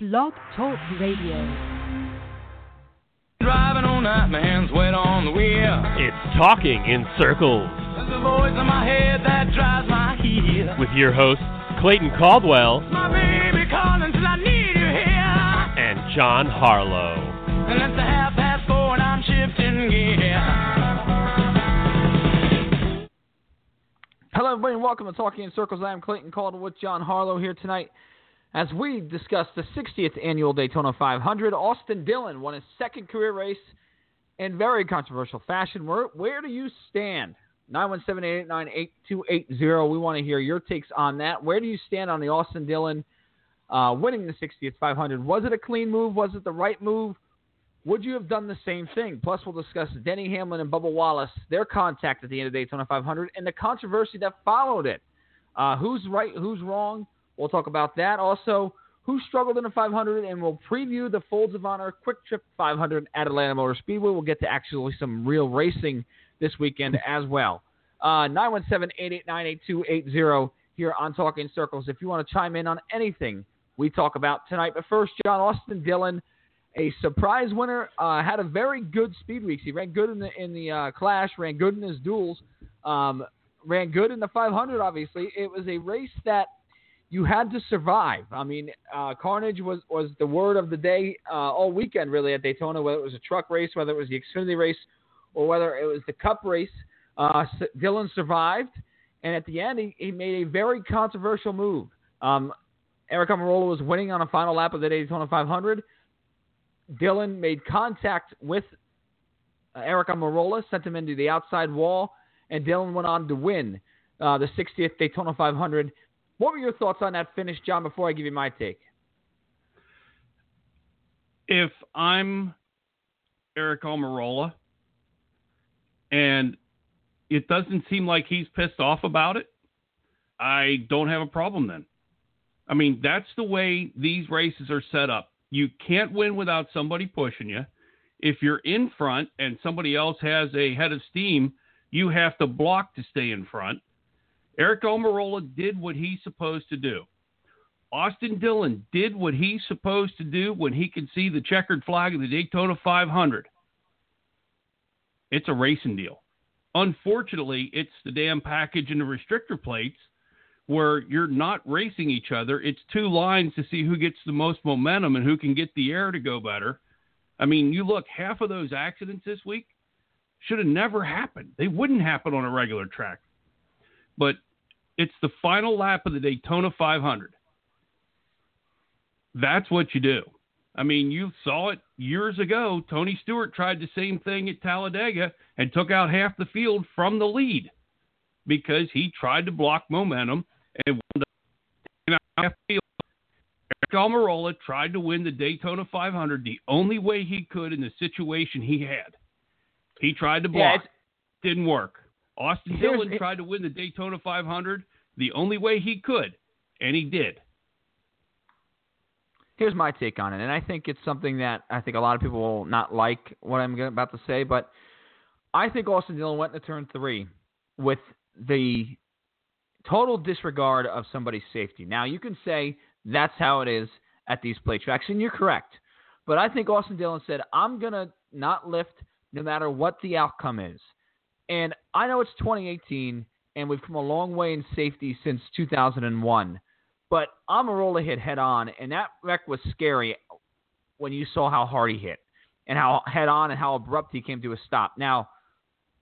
Blog Talk Radio. Driving all night, my hands wet on the wheel. It's Talking in Circles There's a voice in my head that drives my heel. with your hosts, Clayton Caldwell My baby calling till I need you here. and John Harlow. And it's a half past four and I'm shifting gear. Hello, everybody, and welcome to Talking in Circles. I am Clayton Caldwell with John Harlow here tonight as we discuss the 60th annual Daytona 500. Austin Dillon won his second career race in very controversial fashion. Where, where do you stand? 917-889-8280. We want to hear your takes on that. Where do you stand on the Austin Dillon uh, winning the 60th 500? Was it a clean move? Was it the right move? Would you have done the same thing? Plus, we'll discuss Denny Hamlin and Bubba Wallace, their contact at the end of Daytona 500, and the controversy that followed it. Uh, who's right? Who's wrong? We'll talk about that. Also, who struggled in the 500, and we'll preview the Folds of Honor QuikTrip 500 at Atlanta Motor Speedway. We'll get to actually some real racing this weekend as well. Uh, 917-889-8280 here on Talking Circles. If you want to chime in on anything we talk about tonight. But first, John Austin Dillon, a surprise winner, uh, had a very good speed weeks. He ran good in the in the uh, Clash, ran good in his duels, um, ran good in the 500. Obviously, it was a race that you had to survive. I mean, uh, carnage was was the word of the day uh, all weekend, really at Daytona. Whether it was a truck race, whether it was the Xfinity race, or whether it was the Cup race, uh, Dillon survived, and at the end, he, he made a very controversial move. Um, Eric Almirola was winning on a final lap of the Daytona 500. Dillon made contact with uh, Eric Almirola, sent him into the outside wall, and Dillon went on to win uh, the 60th Daytona 500. What were your thoughts on that finish, John, before I give you my take? if I'm Eric Almirola and it doesn't seem like he's pissed off about it, I don't have a problem then. I mean, that's the way these races are set up. You can't win without somebody pushing you. If you're in front and somebody else has a head of steam, you have to block to stay in front. Eric Almirola did what he's supposed to do. Austin Dillon did what he's supposed to do when he could see the checkered flag of the Daytona 500. It's a racing deal. Unfortunately, it's the damn package and the restrictor plates where you're not racing each other. It's two lines to see who gets the most momentum and who can get the air to go better. I mean, you look, half of those accidents this week should have never happened. They wouldn't happen on a regular track. But it's the final lap of the Daytona 500 that's what you do. I mean, you saw it years ago. Tony Stewart tried the same thing at Talladega and took out half the field from the lead because he tried to block momentum and wound up taking out half the field. Eric Almirola tried to win the Daytona 500 the only way he could in the situation he had. He tried to block. it's- Didn't work. Austin Here's- Dillon tried to win the Daytona 500 the only way he could, and he did. Here's my take on it, and I think it's something that I think a lot of people will not like what I'm about to say, but I think Austin Dillon went into turn three with the total disregard of somebody's safety. Now you can say that's how it is at these plate tracks, and you're correct. But I think Austin Dillon said, "I'm gonna not lift no matter what the outcome is." And I know it's 2018, and we've come a long way in safety since 2001. But Almirola hit head on, and that wreck was scary when you saw how hard he hit and how head on and how abrupt he came to a stop. Now,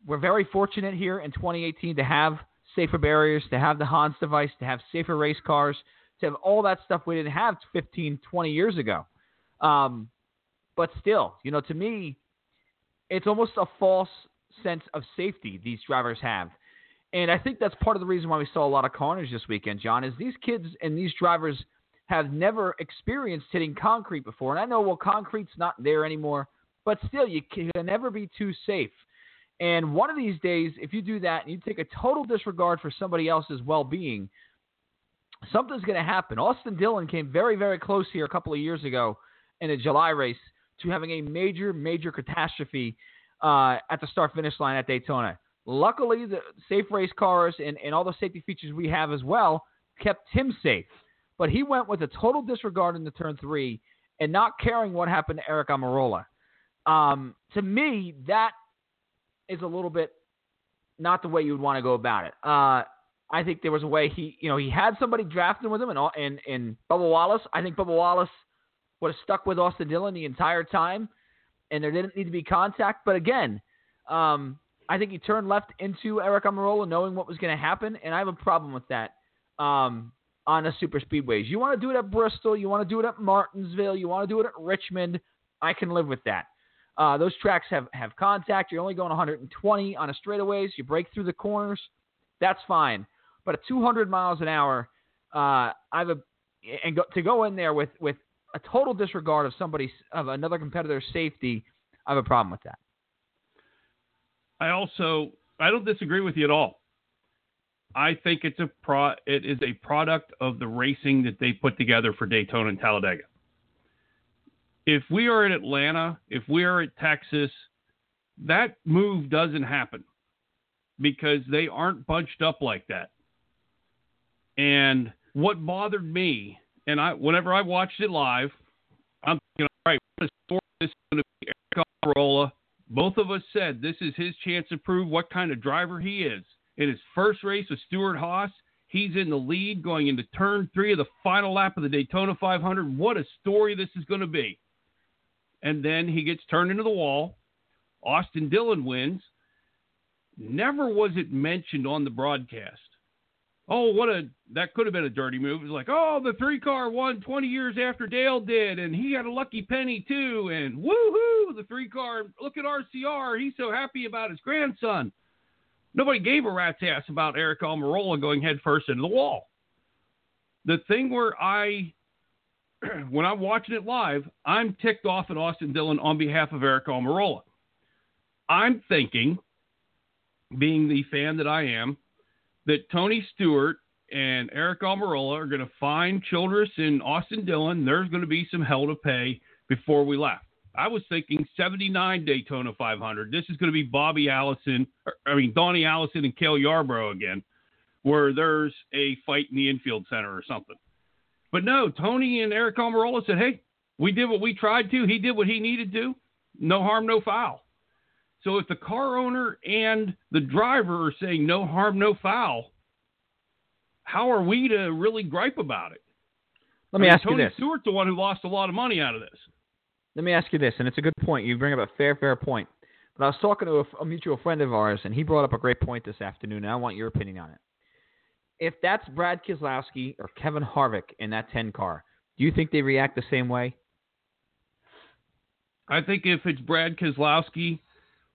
we're very fortunate here in 2018 to have safer barriers, to have the Hans device, to have safer race cars, to have all that stuff we didn't have 15, 20 years ago. Um, but still, you know, to me, it's almost a false sense of safety these drivers have. And I think that's part of the reason why we saw a lot of corners this weekend, John, is these kids and these drivers have never experienced hitting concrete before. And I know, well, concrete's not there anymore, but still, you can never be too safe. And one of these days, if you do that and you take a total disregard for somebody else's well being, something's going to happen. Austin Dillon came very, very close here a couple of years ago in a July race to having a major, major catastrophe uh, at the start finish line at Daytona. Luckily, the safe race cars and, and all the safety features we have as well kept him safe. but he went with a total disregard in the turn three and not caring what happened to Eric Almirola. Um, to me, that is a little bit not the way you would want to go about it. Uh, I think there was a way he, you know, he had somebody drafting with him, and in, in, in Bubba Wallace. I think Bubba Wallace would have stuck with Austin Dillon the entire time, and there didn't need to be contact. But again, um, I think he turned left into Eric Almirola knowing what was going to happen, and I have a problem with that um, on the super speedways. You want to do it at Bristol, you want to do it at Martinsville, you want to do it at Richmond. I can live with that. Uh, those tracks have, have contact. You're only going 120 on a straightaways. You brake through the corners. That's fine. But at 200 miles an hour, uh, I've a and go, to go in there with, with a total disregard of somebody's of another competitor's safety, I have a problem with that. I also I don't disagree with you at all. I think it's a pro it is a product of the racing that they put together for Daytona and Talladega. If we are in Atlanta, if we are at Texas, that move doesn't happen because they aren't bunched up like that. And what bothered me, and I whenever I watched it live, I'm thinking, all right, what is this going to be? Eric Almirola. Both of us said this is his chance to prove what kind of driver he is. In his first race with Stewart-Haas, he's in the lead going into turn three of the final lap of the Daytona 500. What a story this is going to be. And then he gets turned into the wall. Austin Dillon wins. Never was it mentioned on the broadcast oh, what a that could have been a dirty move. It was like, oh, the three car won 20 years after Dale did, and he had a lucky penny too, and woohoo, the three car. Look at RCR, he's so happy about his grandson. Nobody gave a rat's ass about Eric Almirola going headfirst into the wall. The thing where I, when I'm watching it live, I'm ticked off at Austin Dillon on behalf of Eric Almirola. I'm thinking, being the fan that I am, that Tony Stewart and Eric Almirola are going to find Childress and Austin Dillon. There's going to be some hell to pay before we left. I was thinking 79 Daytona 500. This is going to be Bobby Allison, or, I mean, Donnie Allison and Cale Yarborough again, where there's a fight in the infield center or something. But no, Tony and Eric Almirola said, hey, we did what we tried to. He did what he needed to. No harm, no foul. So if the car owner and the driver are saying no harm, no foul, how are we to really gripe about it? Let me I mean, ask Tony you this. Stewart's the one who lost a lot of money out of this. Let me ask you this, and it's a good point. You bring up a fair, fair point. But I was talking to a, a mutual friend of ours, and he brought up a great point this afternoon, and I want your opinion on it. If that's Brad Keselowski or Kevin Harvick in that 10 car, do you think they react the same way? I think if it's Brad Keselowski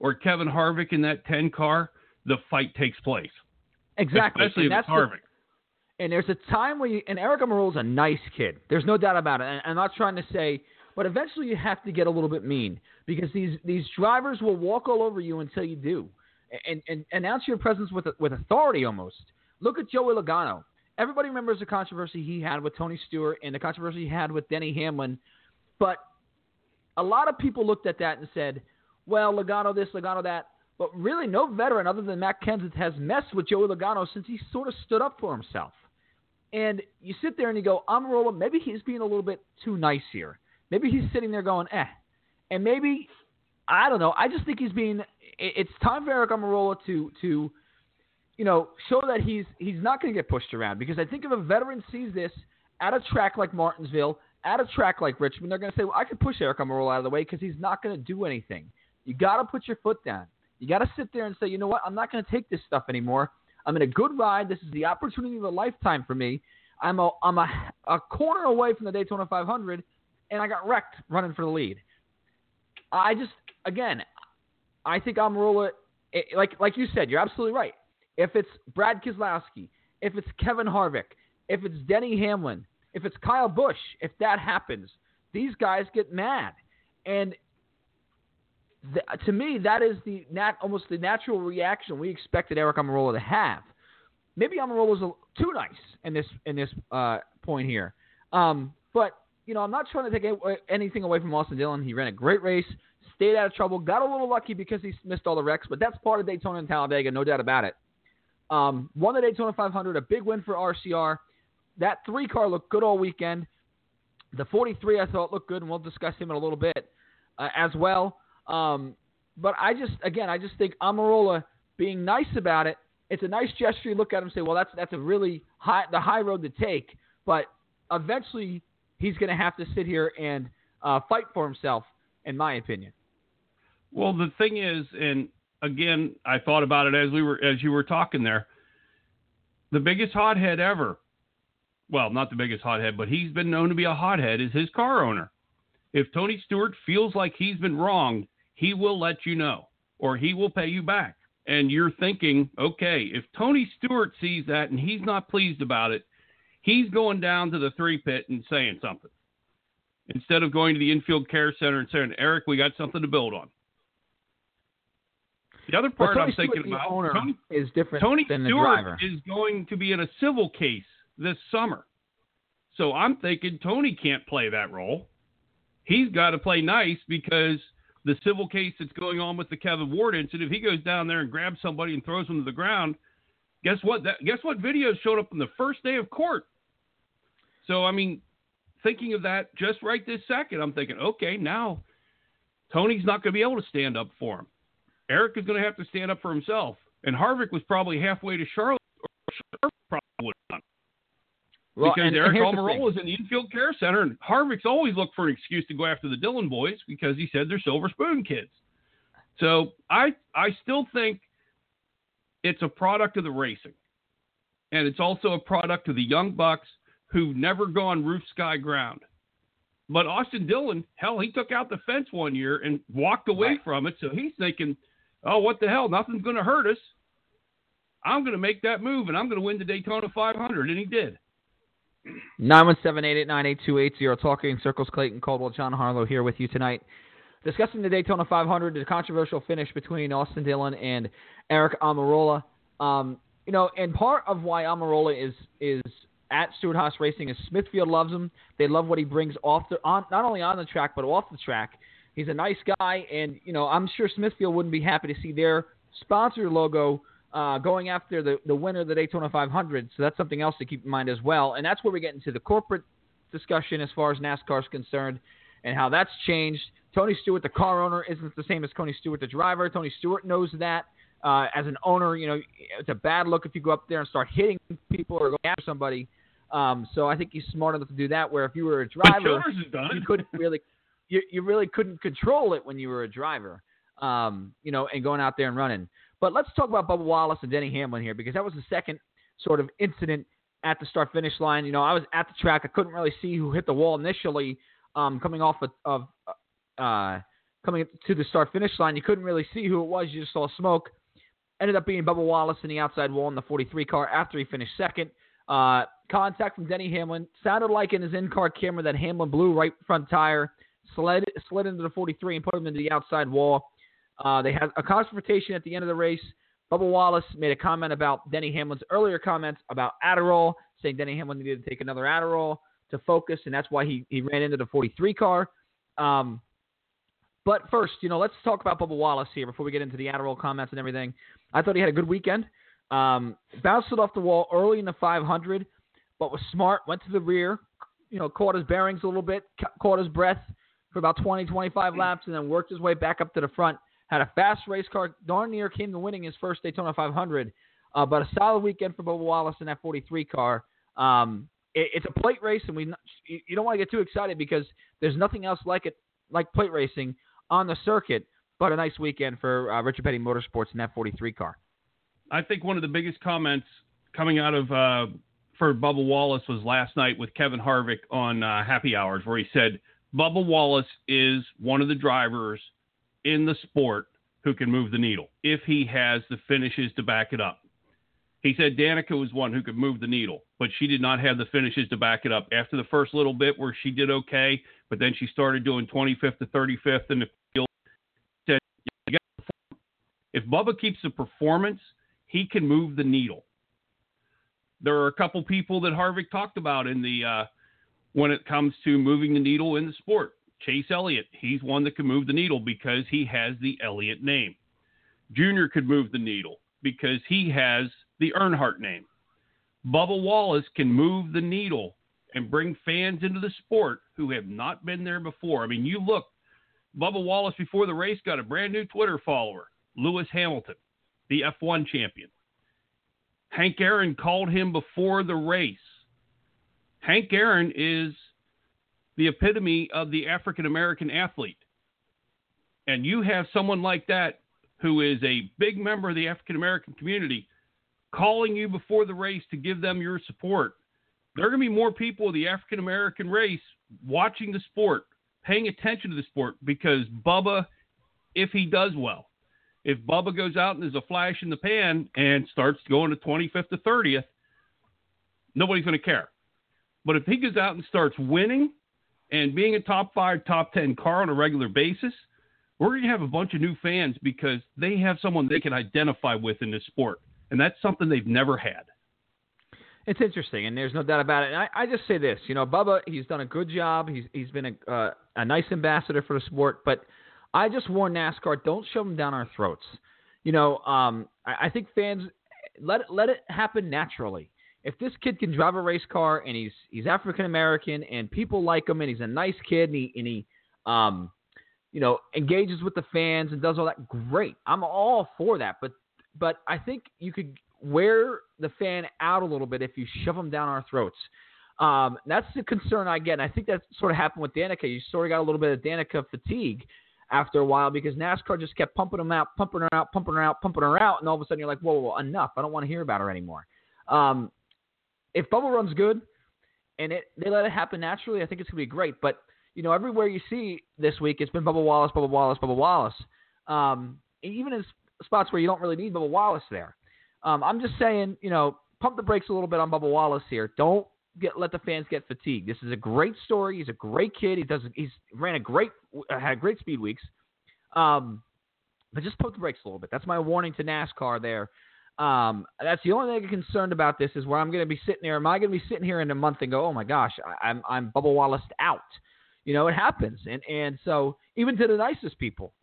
or Kevin Harvick in that 10 car, the fight takes place. Exactly. Especially and if it's that's the- Harvick. and there's a time where you and Eric is a nice kid. There's no doubt about it. And I'm not trying to say, but eventually you have to get a little bit mean because these these drivers will walk all over you until you do, and and announce your presence with with authority almost. Look at Joey Logano. Everybody remembers the controversy he had with Tony Stewart and the controversy he had with Denny Hamlin, but a lot of people looked at that and said, well, Logano this, Logano that. But really, no veteran other than Matt Kenseth has messed with Joey Logano since he sort of stood up for himself. And you sit there and you go, Almirola, maybe he's being a little bit too nice here. Maybe he's sitting there going, eh. And maybe, I don't know. I just think he's being. It's time for Eric Almirola to to, you know, show that he's he's not going to get pushed around. Because I think if a veteran sees this at a track like Martinsville, at a track like Richmond, they're going to say, well, I could push Eric Almirola out of the way because he's not going to do anything. You got to put your foot down. You got to sit there and say, you know what? I'm not going to take this stuff anymore. I'm in a good ride. This is the opportunity of a lifetime for me. I'm a I'm a, a corner away from the Daytona 500, and I got wrecked running for the lead. I just again, I think Almirola, it, uh, eh, like like you said, you're absolutely right. If it's Brad Keselowski, if it's Kevin Harvick, if it's Denny Hamlin, if it's Kyle Busch, if that happens, these guys get mad, and th- to me, that is the nat- almost the natural reaction we expected Eric Almirola to have. Maybe Almirola was a, too nice in this in this uh, point here, um, but you know I'm not trying to take a- anything away from Austin Dillon. He ran a great race, stayed out of trouble, got a little lucky because he missed all the wrecks, but that's part of Daytona and Talladega, no doubt about it. Um, won the Daytona 500, a big win for RCR. that three car looked good all weekend. The 43 I thought looked good, and we'll discuss him in a little bit uh, as well. Um, but I just, again, I just think Almirola being nice about it. It's a nice gesture. You look at him and say, well, that's that's a really high the high road to take. But eventually, he's going to have to sit here and uh, fight for himself, in my opinion. Well, the thing is, and again, I thought about it as we were as you were talking there. The biggest hothead ever. Well, not the biggest hothead, but he's been known to be a hothead. Is his car owner. If Tony Stewart feels like he's been wronged, he will let you know, or he will pay you back. And you're thinking, okay, if Tony Stewart sees that and he's not pleased about it, he's going down to the three pit and saying something instead of going to the infield care center and saying, Eric, we got something to build on. The other part well, I'm Stewart, thinking about owner Tony, is different Tony than the Stewart driver. is going to be in a civil case this summer. So I'm thinking Tony can't play that role. He's got to play nice because the civil case that's going on with the Kevin Ward incident, if he goes down there and grabs somebody and throws them to the ground, guess what? That, guess what videos showed up on the first day of court? So, I mean, thinking of that just right this second, I'm thinking, okay, now Tony's not going to be able to stand up for him. Eric is going to have to stand up for himself. And Harvick was probably halfway to Charlotte, or Charlotte probably would. Well, because Eric. Almirola is in the infield care center, and Harvick's always looked for an excuse to go after the Dillon boys because he said they're silver spoon kids. So I I still think it's a product of the racing, and it's also a product of the young bucks who've never gone roof sky ground. But Austin Dillon, hell, he took out the fence one year and walked away Right. from it. So he's thinking, oh, what the hell? Nothing's going to hurt us. I'm going to make that move, and I'm going to win the Daytona 500, and he did. 917-889-8280. Talking Circles, Clayton Caldwell, John Harlow here with you tonight. Discussing the Daytona 500, the controversial finish between Austin Dillon and Eric Almirola. Um, you know, and part of why Almirola is is at Stewart Haas Racing is Smithfield loves him. They love what he brings off the on not only on the track but off the track. He's a nice guy, and you know I'm sure Smithfield wouldn't be happy to see their sponsor logo uh, going after the, the winner of the Daytona 500. So that's something else to keep in mind as well. And that's where we get into the corporate discussion as far as NASCAR is concerned and how that's changed. Tony Stewart, the car owner, isn't the same as Tony Stewart, the driver. Tony Stewart knows that. Uh, as an owner, you know, it's a bad look if you go up there and start hitting people or going after somebody. Um, so I think he's smart enough to do that. Where if you were a driver, Childress is done. you couldn't really you, you really couldn't control it when you were a driver um, you know and going out there and running but let's talk about Bubba Wallace and Denny Hamlin here because that was the second sort of incident at the start finish line. You know I was at the track. I couldn't really see who hit the wall initially um, coming off of, of uh, coming to the start finish line. You couldn't really see who it was. You just saw smoke. Ended up being Bubba Wallace in the outside wall in the 43 car after he finished second. Uh, contact from Denny Hamlin. Sounded like in his in-car camera that Hamlin blew right front tire, slid slid into the 43 and put him into the outside wall. Uh, they had a confrontation at the end of the race. Bubba Wallace made a comment about Denny Hamlin's earlier comments about Adderall, saying Denny Hamlin needed to take another Adderall to focus, and that's why he, he ran into the 43 car. Um, but first, you know, let's talk about Bubba Wallace here before we get into the Adderall comments and everything. I thought he had a good weekend. Um, bounced it off the wall early in the 500, but was smart. Went to the rear, you know, caught his bearings a little bit, ca- caught his breath for about 20, 25 laps, and then worked his way back up to the front. Had a fast race car, darn near came to winning his first Daytona 500. Uh, but a solid weekend for Bubba Wallace in that 43 car. Um, it, it's a plate race, and we you don't want to get too excited because there's nothing else like it, like plate racing on the circuit. But a nice weekend for uh, Richard Petty Motorsports in that 43 car. I think one of the biggest comments coming out of uh, for Bubba Wallace was last night with Kevin Harvick on uh, Happy Hours, where he said Bubba Wallace is one of the drivers in the sport who can move the needle if he has the finishes to back it up. He said Danica was one who could move the needle, but she did not have the finishes to back it up. After the first little bit where she did okay, but then she started doing 25th to 35th in the field, said, if Bubba keeps the performance, he can move the needle. There are a couple people that Harvick talked about in the uh, when it comes to moving the needle in the sport. Chase Elliott, he's one that can move the needle because he has the Elliott name. Junior could move the needle because he has the Earnhardt name. Bubba Wallace can move the needle and bring fans into the sport who have not been there before. I mean, you look, Bubba Wallace before the race got a brand new Twitter follower, Lewis Hamilton, the F1 champion. Hank Aaron called him before the race. Hank Aaron is the epitome of the African American athlete. And you have someone like that who is a big member of the African American community calling you before the race to give them your support. There are going to be more people of the African American race watching the sport, paying attention to the sport because Bubba, if he does well, if Bubba goes out and there's a flash in the pan and starts going to 25th to 30th, nobody's going to care. But if he goes out and starts winning and being a top five, top 10 car on a regular basis, we're going to have a bunch of new fans because they have someone they can identify with in this sport. And that's something they've never had. It's interesting, and there's no doubt about it. And I, I just say this, you know, Bubba, he's done a good job. He's he's been a uh, a nice ambassador for the sport, but I just warn NASCAR: don't shove them down our throats. You know, um, I, I think fans let let it happen naturally. If this kid can drive a race car and he's he's African American and people like him and he's a nice kid and he and he um, you know engages with the fans and does all that, great. I'm all for that. But but I think you could wear the fan out a little bit if you shove them down our throats. Um, that's the concern I get. And I think that sort of happened with Danica. You sort of got a little bit of Danica fatigue after a while because NASCAR just kept pumping them out, pumping her out, pumping her out, pumping her out, and all of a sudden you're like, whoa, whoa, whoa enough! I don't want to hear about her anymore. Um, if Bubba runs good and it, they let it happen naturally, I think it's gonna be great. But you know, everywhere you see this week, it's been Bubba Wallace, Bubba Wallace, Bubba Wallace. Um, even in spots where you don't really need Bubba Wallace there. Um, I'm just saying, you know, pump the brakes a little bit on Bubba Wallace here. Don't get let the fans get fatigued. This is a great story. He's a great kid. He does. He's ran a great had great speed weeks. Um, but just pump the brakes a little bit. That's my warning to NASCAR there. Um, that's the only thing I'm concerned about. This is where I'm going to be sitting here. Am I going to be sitting here in a month and go, oh my gosh, I, I'm I'm Bubba Wallace out? You know, it happens, and and so even to the nicest people,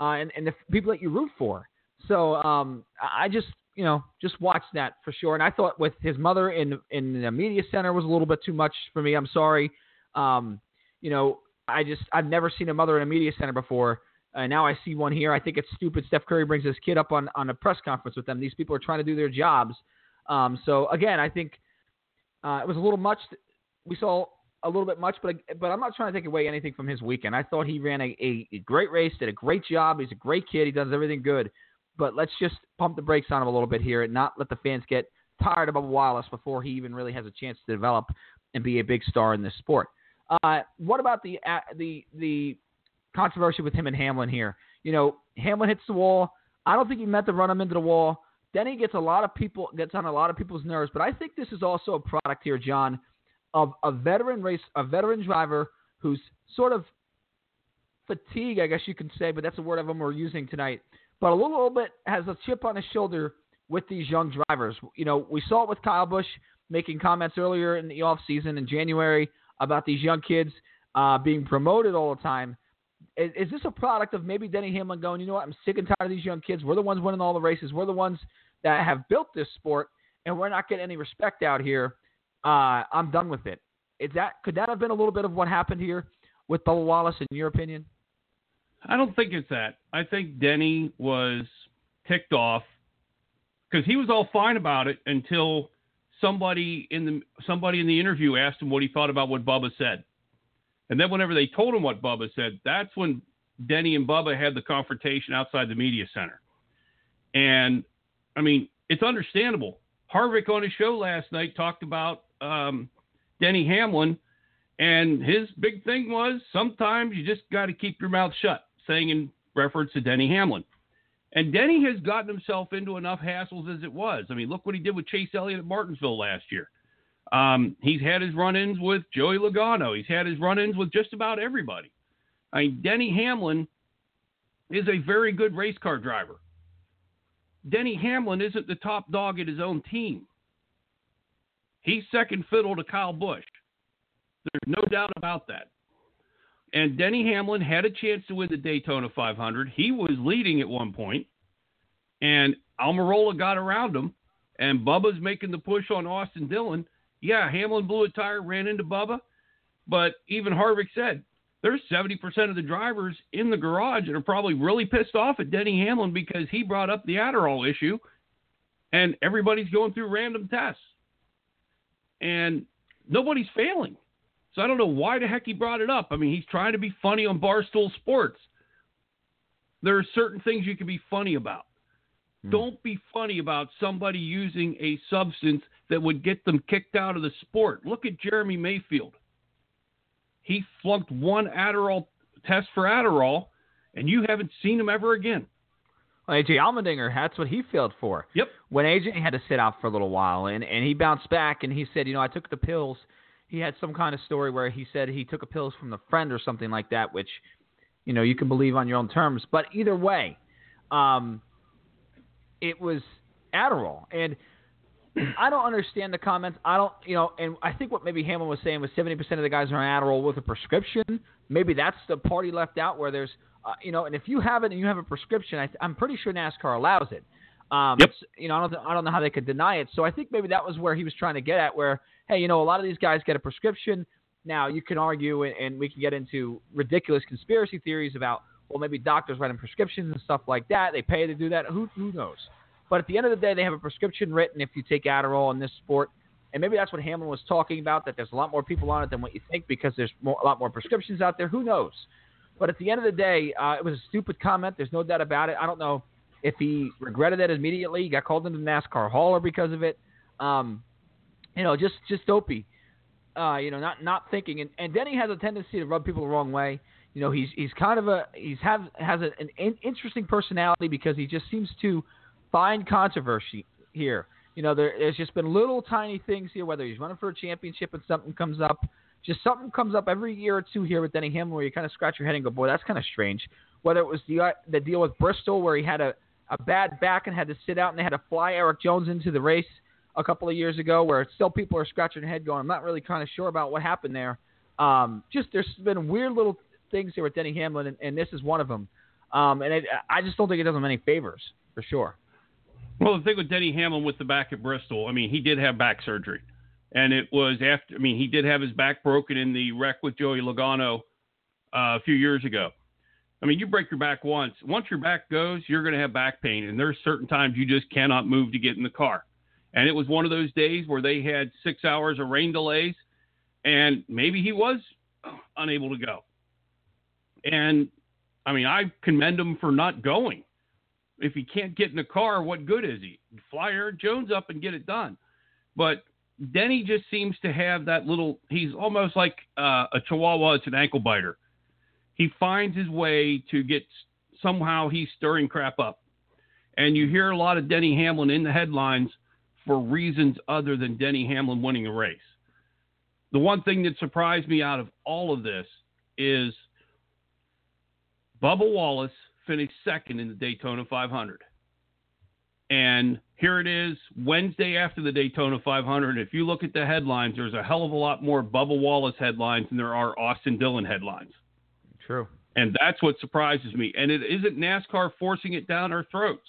uh, and and the people that you root for. So um, I just you know just watch that for sure. And I thought with his mother in in the media center was a little bit too much for me. I'm sorry. Um, you know, I just I've never seen a mother in a media center before. And now I see one here. I think it's stupid. Steph Curry brings his kid up on, on a press conference with them. These people are trying to do their jobs. Um, so again, I think uh, it was a little much. We saw a little bit much, but but I'm not trying to take away anything from his weekend. I thought he ran a, a, a great race, did a great job. He's a great kid. He does everything good but let's just pump the brakes on him a little bit here and not let the fans get tired of Wallace before he even really has a chance to develop and be a big star in this sport. Uh, what about the uh, the the controversy with him and Hamlin here? You know, Hamlin hits the wall. I don't think he meant to run him into the wall. Denny gets a lot of people gets on a lot of people's nerves, but I think this is also a product here, John, of a veteran race, a veteran driver who's sort of fatigue, I guess you can say, but that's a word of them we're using tonight but a little bit has a chip on his shoulder with these young drivers. You know, we saw it with Kyle Busch making comments earlier in the off season in January about these young kids uh, being promoted all the time. Is, is, this a product of maybe Denny Hamlin going, you know what, I'm sick and tired of these young kids. We're the ones winning all the races. We're the ones that have built this sport, and we're not getting any respect out here. Uh, I'm done with it. Is that could that have been a little bit of what happened here with Bubba Wallace, in your opinion? I don't think it's that. I think Denny was ticked off because he was all fine about it until somebody in the somebody in the interview asked him what he thought about what Bubba said. And then whenever they told him what Bubba said, that's when Denny and Bubba had the confrontation outside the media center. And I mean, it's understandable. Harvick on his show last night talked about um, Denny Hamlin, and his big thing was sometimes you just got to keep your mouth shut saying in reference to Denny Hamlin. And Denny has gotten himself into enough hassles as it was. I mean, look what he did with Chase Elliott at Martinsville last year. Um, he's had his run ins with Joey Logano. He's had his run ins with just about everybody. I mean, Denny Hamlin is a very good race car driver. Denny Hamlin isn't the top dog at his own team. He's second fiddle to Kyle Busch. There's no doubt about that. And Denny Hamlin had a chance to win the Daytona 500. He was leading at one point, and Almirola got around him and Bubba's making the push on Austin Dillon. Yeah, Hamlin blew a tire, ran into Bubba, but even Harvick said there's 70% of the drivers in the garage that are probably really pissed off at Denny Hamlin because he brought up the Adderall issue, and everybody's going through random tests, and nobody's failing. So I don't know why the heck he brought it up. I mean, he's trying to be funny on Barstool Sports. There are certain things you can be funny about. Hmm. Don't be funny about somebody using a substance that would get them kicked out of the sport. Look at Jeremy Mayfield. He flunked one Adderall test for Adderall, and you haven't seen him ever again. Well, AJ Allmendinger, that's what he failed for. Yep. When AJ had to sit out for a little while, and, and he bounced back, and he said, you know, I took the pills. He had some kind of story where he said he took a pills from a friend or something like that, which, you know, you can believe on your own terms. But either way, um, it was Adderall, and I don't understand the comments. I don't, you know, and I think what maybe Hamlin was saying was 70% of the guys are on Adderall with a prescription. Maybe that's the party left out where there's, uh, you know, and if you have it and you have a prescription, I, I'm pretty sure NASCAR allows it. Um, Yep. You know, I don't, th- I don't know how they could deny it. So I think maybe that was where he was trying to get at, where, hey, you know, a lot of these guys get a prescription. Now you can argue, and, and we can get into ridiculous conspiracy theories about, well, maybe doctors writing prescriptions and stuff like that. They pay to do that. Who who knows? But at the end of the day, they have a prescription written if you take Adderall in this sport. And maybe that's what Hamlin was talking about, that there's a lot more people on it than what you think because there's more, a lot more prescriptions out there. Who knows? But at the end of the day, uh, it was a stupid comment. There's no doubt about it. I don't know if he regretted it immediately. He got called into the NASCAR hauler because of it. Um, you know, just just dopey. Uh, you know, not not thinking. And, and Denny has a tendency to rub people the wrong way. You know, he's he's kind of a he's have has a, an in, interesting personality because he just seems to find controversy here. You know, there, there's just been little tiny things here, whether he's running for a championship and something comes up, just something comes up every year or two here with Denny Hamlin where you kind of scratch your head and go, boy, that's kind of strange. Whether it was the the deal with Bristol where he had a, a bad back and had to sit out and they had to fly Erik Jones into the race a couple of years ago where still people are scratching their head going, I'm not really kind of sure about what happened there. Um, just there's been weird little things here with Denny Hamlin, and, and this is one of them. Um, and it, I just don't think it does him any favors, for sure. Well, the thing with Denny Hamlin with the back at Bristol, I mean, he did have back surgery. And it was after, I mean, he did have his back broken in the wreck with Joey Logano uh, a few years ago. I mean, you break your back once. Once your back goes, you're going to have back pain. And there's certain times you just cannot move to get in the car. And it was one of those days where they had six hours of rain delays, and maybe he was unable to go. And I mean, I commend him for not going. If he can't get in the car, what good is he? Fly Erik Jones up and get it done. But Denny just seems to have that little. He's almost like uh, a Chihuahua. It's an ankle biter. He finds his way to get somehow he's stirring crap up, and you hear a lot of Denny Hamlin in the headlines for reasons other than Denny Hamlin winning a race. The one thing that surprised me out of all of this is Bubba Wallace finished second in the Daytona 500. And here it is, Wednesday after the Daytona 500. If you look at the headlines, there's a hell of a lot more Bubba Wallace headlines than there are Austin Dillon headlines. True. And that's what surprises me. And it isn't NASCAR forcing it down our throats.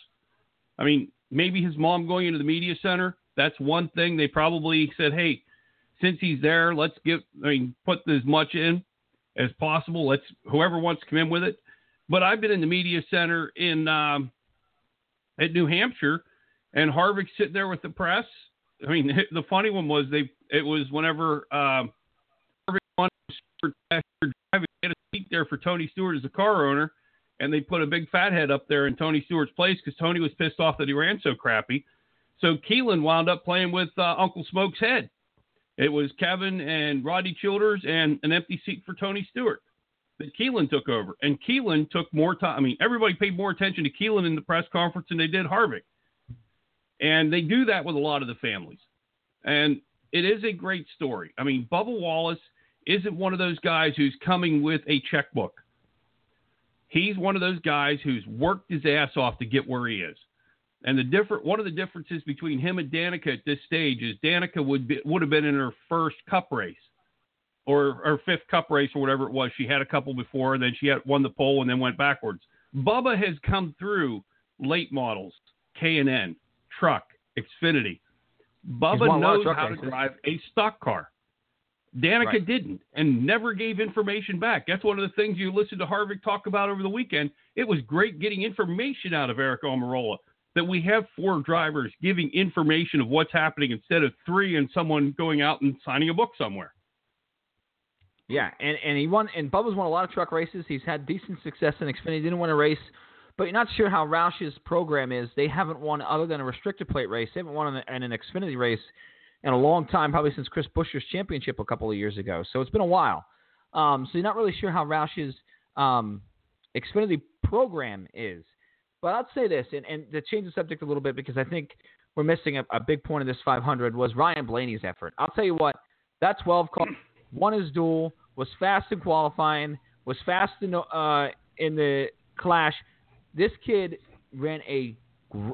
I mean, maybe his mom going into the media center, that's one thing. They probably said, hey, since he's there, let's give, I mean, put as much in as possible. Let's, whoever wants to come in with it. But I've been in the media center in, um, at New Hampshire, and Harvick's sitting there with the press. I mean, the funny one was they, it was whenever, um, Harvick for driving, had a seat there for Tony Stewart as a car owner and they put a big fat head up there in Tony Stewart's place because Tony was pissed off that he ran so crappy. So Keelan wound up playing with uh, Uncle Smoke's head. It was Kevin and Roddy Childers and an empty seat for Tony Stewart that Keelan took over. And Keelan took more time. I mean, everybody paid more attention to Keelan in the press conference than they did Harvick. And they do that with a lot of the families. And it is a great story. I mean, Bubba Wallace isn't one of those guys who's coming with a checkbook he's one of those guys who's worked his ass off to get where he is. And the different one of the differences between him and Danica at this stage is Danica would be, would have been in her first Cup race, or her fifth Cup race, or whatever it was. She had a couple before, and then she had won the pole and then went backwards. Bubba has come through late models, K and N, truck, Xfinity. Bubba a lot of knows how races. to drive a stock car. Danica Right. didn't and never gave information back. That's one of the things you listened to Harvick talk about over the weekend. It was great getting information out of Eric Almirola that we have four drivers giving information of what's happening instead of three and someone going out and signing a book somewhere. Yeah, and, and he won. And Bubba's won a lot of truck races. He's had decent success in Xfinity. Didn't win a race, but you're not sure how Roush's program is. They haven't won other than a restrictor plate race. They haven't won in, an Xfinity race in a long time, probably since Chris Buescher's championship a couple of years ago. So it's been a while. Um, so you're not really sure how Roush's um, Xfinity program is. But I'll say this, and, and to change the subject a little bit because I think we're missing a, a big point of this 500 was Ryan Blaney's effort. I'll tell you what, that 12 car won his duel, was fast in qualifying, was fast in uh, in the clash. This kid ran a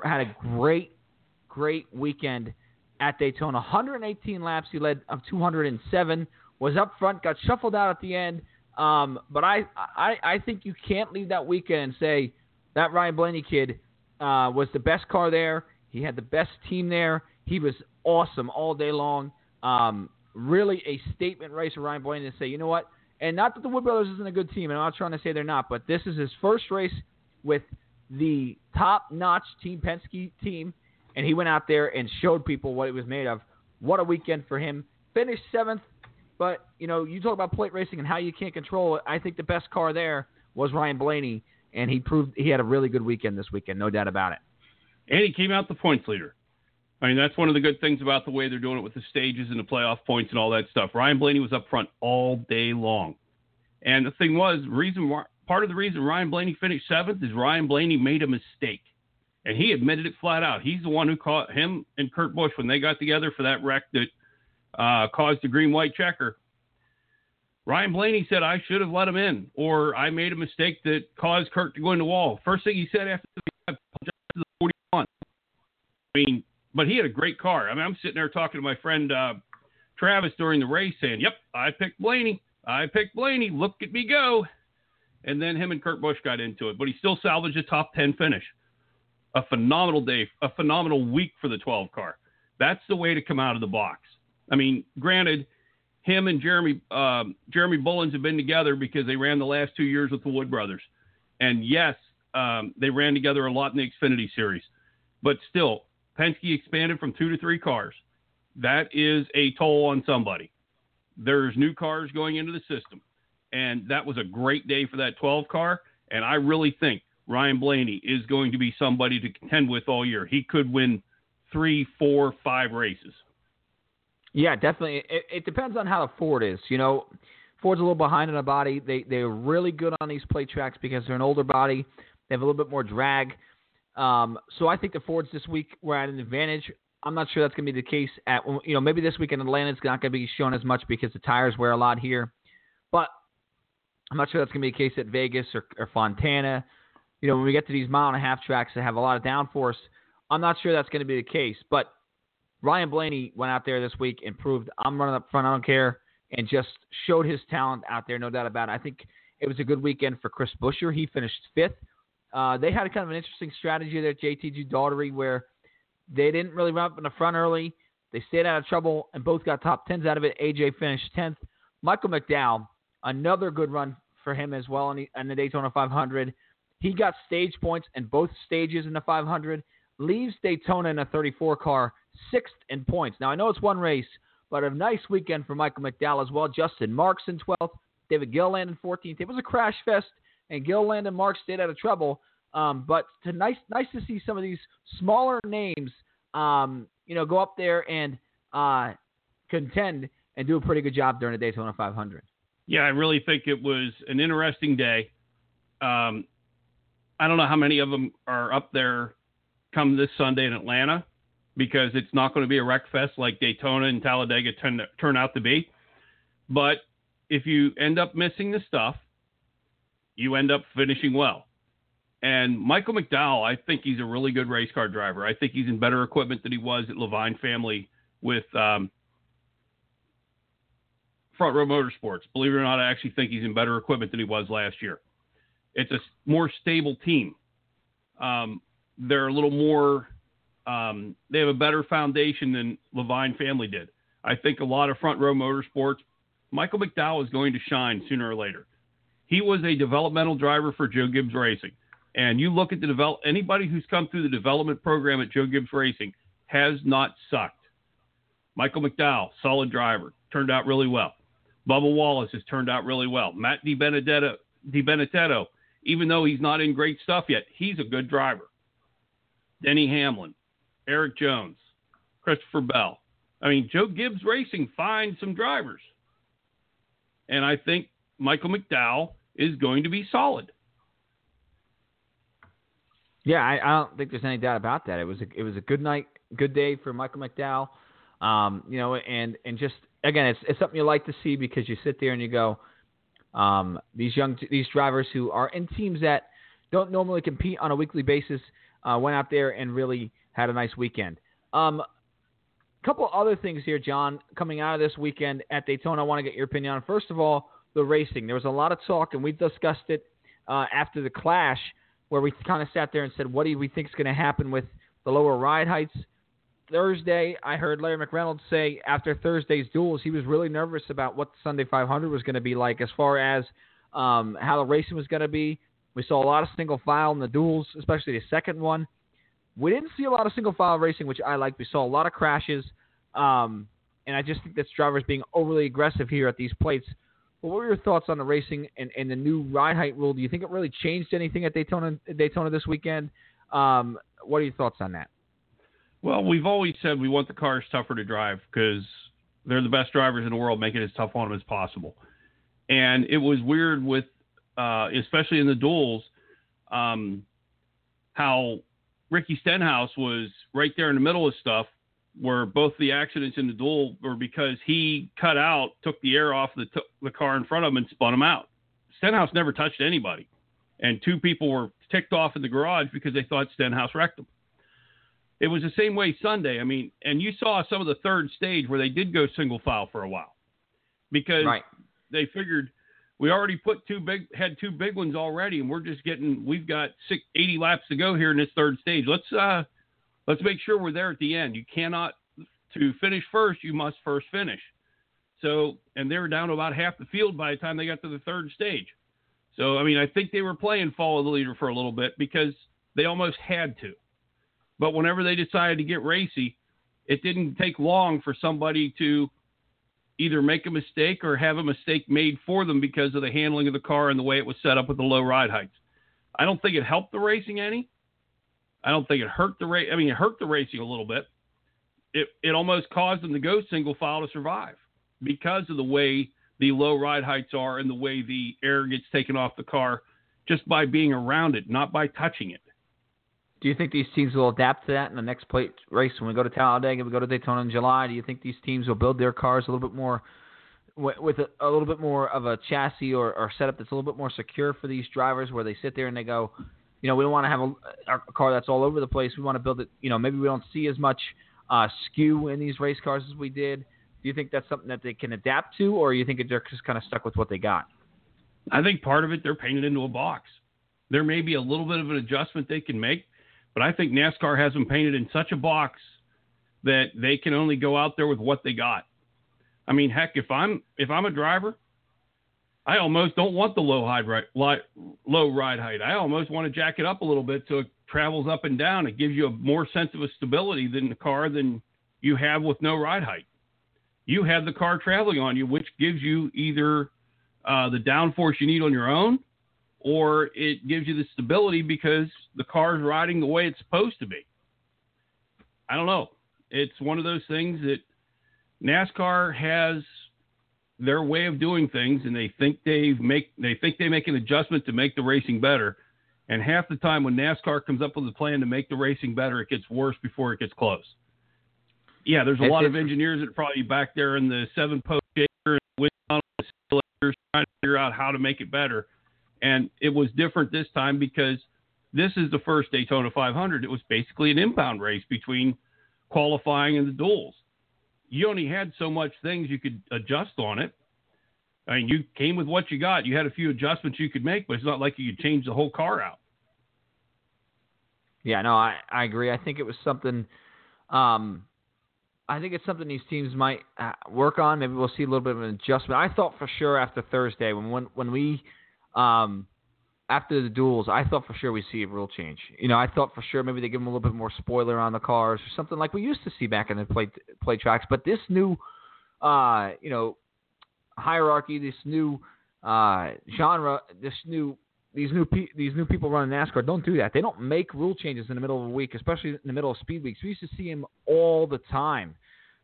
had a great, great weekend at Daytona. 118 laps. He led of 207. Was up front. Got shuffled out at the end. Um, but I, I, I think you can't leave that weekend and say that Ryan Blaney kid uh, was the best car there. He had the best team there. He was awesome all day long. Um, really a statement race for Ryan Blaney to say, you know what? And not that the Wood Brothers isn't a good team, and I'm not trying to say they're not, but this is his first race with the top-notch Team Penske team, and he went out there and showed people what it was made of. What a weekend for him. Finished seventh, but you know, you talk about plate racing and how you can't control it. I think the best car there was Ryan Blaney, and he proved he had a really good weekend this weekend, no doubt about it. And he came out the points leader. I mean, that's one of the good things about the way they're doing it with the stages and the playoff points and all that stuff. Ryan Blaney was up front all day long. And the thing was, reason why, part of the reason Ryan Blaney finished seventh is Ryan Blaney made a mistake. And he admitted it flat out. He's the one who caught him and Kurt Busch when they got together for that wreck that uh, caused the green white checker. Ryan Blaney said, I should have let him in, or I made a mistake that caused Kurt to go in the wall. First thing he said after the I apologize to the 41. I mean, but he had a great car. I mean, I'm sitting there talking to my friend uh, Travis during the race saying, Yep, I picked Blaney. I picked Blaney. Look at me go. And then him and Kurt Busch got into it, but he still salvaged a top 10 finish. A phenomenal day, a phenomenal week for the 12 car. That's the way to come out of the box. I mean, granted, him and Jeremy um, Jeremy Bullins have been together because they ran the last two years with the Wood brothers, and yes, um, they ran together a lot in the Xfinity series. But still, Penske expanded from two to three cars. That is a toll on somebody. There's new cars going into the system, and that was a great day for that 12 car. And I really think Ryan Blaney is going to be somebody to contend with all year. He could win three, four, five races. Yeah, definitely. It, it depends on how the Ford is. You know, Ford's a little behind in the body. They they're really good on these plate tracks because they're an older body. They have a little bit more drag. Um, so I think the Fords this week were at an advantage. I'm not sure that's going to be the case at you know maybe this week in Atlanta it's not going to be shown as much because the tires wear a lot here, but I'm not sure that's going to be the case at Vegas or, or Fontana. You know when we get to these mile and a half tracks that have a lot of downforce, I'm not sure that's going to be the case. But Ryan Blaney went out there this week and proved I'm running up front, I don't care, and just showed his talent out there, no doubt about it. I think it was a good weekend for Chris Buescher. He finished fifth. Uh, they had a kind of an interesting strategy there at JTG Daugherty where they didn't really run up in the front early. They stayed out of trouble and both got top tens out of it. AJ finished 10th. Michael McDowell, another good run for him as well in the, in the Daytona 500. He got stage points in both stages in the 500. Leaves Daytona in a 34 car, sixth in points. Now, I know it's one race, but a nice weekend for Michael McDowell as well. Justin Marks in 12th. David Gilliland in 14th. It was a crash fest, and Gilliland and Mark stayed out of trouble. Um, but to nice, nice to see some of these smaller names, um, you know, go up there and uh, contend and do a pretty good job during the Daytona 500. Yeah, I really think it was an interesting day. Um, I don't know how many of them are up there come this Sunday in Atlanta because it's not going to be a wreck fest like Daytona and Talladega turn, turn out to be. But if you end up missing the stuff, you end up finishing well. And Michael McDowell, I think he's a really good race car driver. I think he's in better equipment than he was at Leavine Family with um, Front Row Motorsports. Believe it or not, I actually think he's in better equipment than he was last year. It's a more stable team. Um, they're a little more Um, they have a better foundation than Leavine family did. I think a lot of front row motorsports, Michael McDowell is going to shine sooner or later. He was a developmental driver for Joe Gibbs Racing. And you look at the develop anybody who's come through the development program at Joe Gibbs Racing has not sucked. Michael McDowell, solid driver, turned out really well. Bubba Wallace has turned out really well. Matt DiBenedetto, DiBenedetto, even though he's not in great stuff yet, he's a good driver. Denny Hamlin, Erik Jones, Christopher Bell. I mean, Joe Gibbs Racing finds some drivers. And I think Michael McDowell is going to be solid. Yeah, I, I don't think there's any doubt about that. It was a, it was a good night, good day for Michael McDowell. Um, you know, and and just again, it's it's something you like to see because you sit there and you go, um, these young these drivers who are in teams that don't normally compete on a weekly basis uh, went out there and really had a nice weekend. Um, a couple other things here, John, coming out of this weekend at Daytona. I want to get your opinion on. First of all, the racing. There was a lot of talk, and we discussed it uh, after the clash, where we kind of sat there and said, "What do we think is going to happen with the lower ride heights?" Thursday, I heard Larry McReynolds say after Thursday's duels, he was really nervous about what the Sunday 500 was going to be like as far as um, how the racing was going to be. We saw a lot of single file in the duels, especially the second one. We didn't see a lot of single file racing, which I liked. We saw a lot of crashes, um, and I just think this driver's being overly aggressive here at these plates. But what were your thoughts on the racing and, and the new ride height rule? Do you think it really changed anything at Daytona Daytona this weekend? Um, what are your thoughts on that? Well, we've always said we want the cars tougher to drive because they're the best drivers in the world. Make it as tough on them as possible. And it was weird with, uh, especially in the duels, um, how Ricky Stenhouse was right there in the middle of stuff, where both the accidents in the duel were because he cut out, took the air off the, t- the car in front of him, and spun him out. Stenhouse never touched anybody, and two people were ticked off in the garage because they thought Stenhouse wrecked them. It was the same way Sunday. I mean, and you saw some of the third stage where they did go single file for a while because Right. they figured we already put two big had two big ones already, and we're just getting we've got six, 80 laps to go here in this third stage. Let's uh let's make sure we're there at the end. You cannot to finish first, you must first finish. So and they were down to about half the field by the time they got to the third stage. So I mean, I think they were playing follow the leader for a little bit because they almost had to. But whenever they decided to get racy, it didn't take long for somebody to either make a mistake or have a mistake made for them because of the handling of the car and the way it was set up with the low ride heights. I don't think it helped the racing any. I don't think it hurt the race. I mean, it hurt the racing a little bit. It it almost caused them to go single file to survive because of the way the low ride heights are and the way the air gets taken off the car just by being around it, not by touching it. Do you think these teams will adapt to that in the next plate race when we go to Talladega, we go to Daytona in July? Do you think these teams will build their cars a little bit more with, a, a little bit more of a chassis or, or setup that's a little bit more secure for these drivers, where they sit there and they go, you know, we don't want to have a, a car that's all over the place. We want to build it. You know, maybe we don't see as much uh, skew in these race cars as we did. Do you think that's something that they can adapt to, or you think they're just kind of stuck with what they got? I think part of it they're painted into a box. There may be a little bit of an adjustment they can make, but I think NASCAR has them painted in such a box that they can only go out there with what they got. I mean, heck, if I'm if I'm a driver, I almost don't want the low ride right, low ride height. I almost want to jack it up a little bit so it travels up and down. It gives you a more sense of a stability than the car than you have with no ride height. You have the car traveling on you, which gives you either uh, the downforce you need on your own, or it gives you the stability because the car's riding the way it's supposed to be. I don't know. It's one of those things that NASCAR has their way of doing things, and they think they make they think they make an adjustment to make the racing better. And half the time, when NASCAR comes up with a plan to make the racing better, it gets worse before it gets close. Yeah, there's a It's- lot of engineers that are probably back there in the seven post shaker and simulators trying to figure out how to make it better. And it was different this time because this is the first Daytona 500. It was basically an impound race between qualifying and the duels. You only had so much things you could adjust on it. I mean, you came with what you got. You had a few adjustments you could make, but it's not like you could change the whole car out. Yeah, no, I, I agree. I think it was something. Um, I think it's something these teams might uh, work on. Maybe we'll see a little bit of an adjustment. I thought for sure after Thursday when when when we um, after the duels, I thought for sure we'd see a rule change. You know, I thought for sure maybe they give them a little bit more spoiler on the cars or something like we used to see back in the play play tracks. But this new, uh, you know, hierarchy, this new uh, genre, this new these new pe- these new people running NASCAR don't do that. They don't make rule changes in the middle of a week, especially in the middle of speed weeks. We used to see them all the time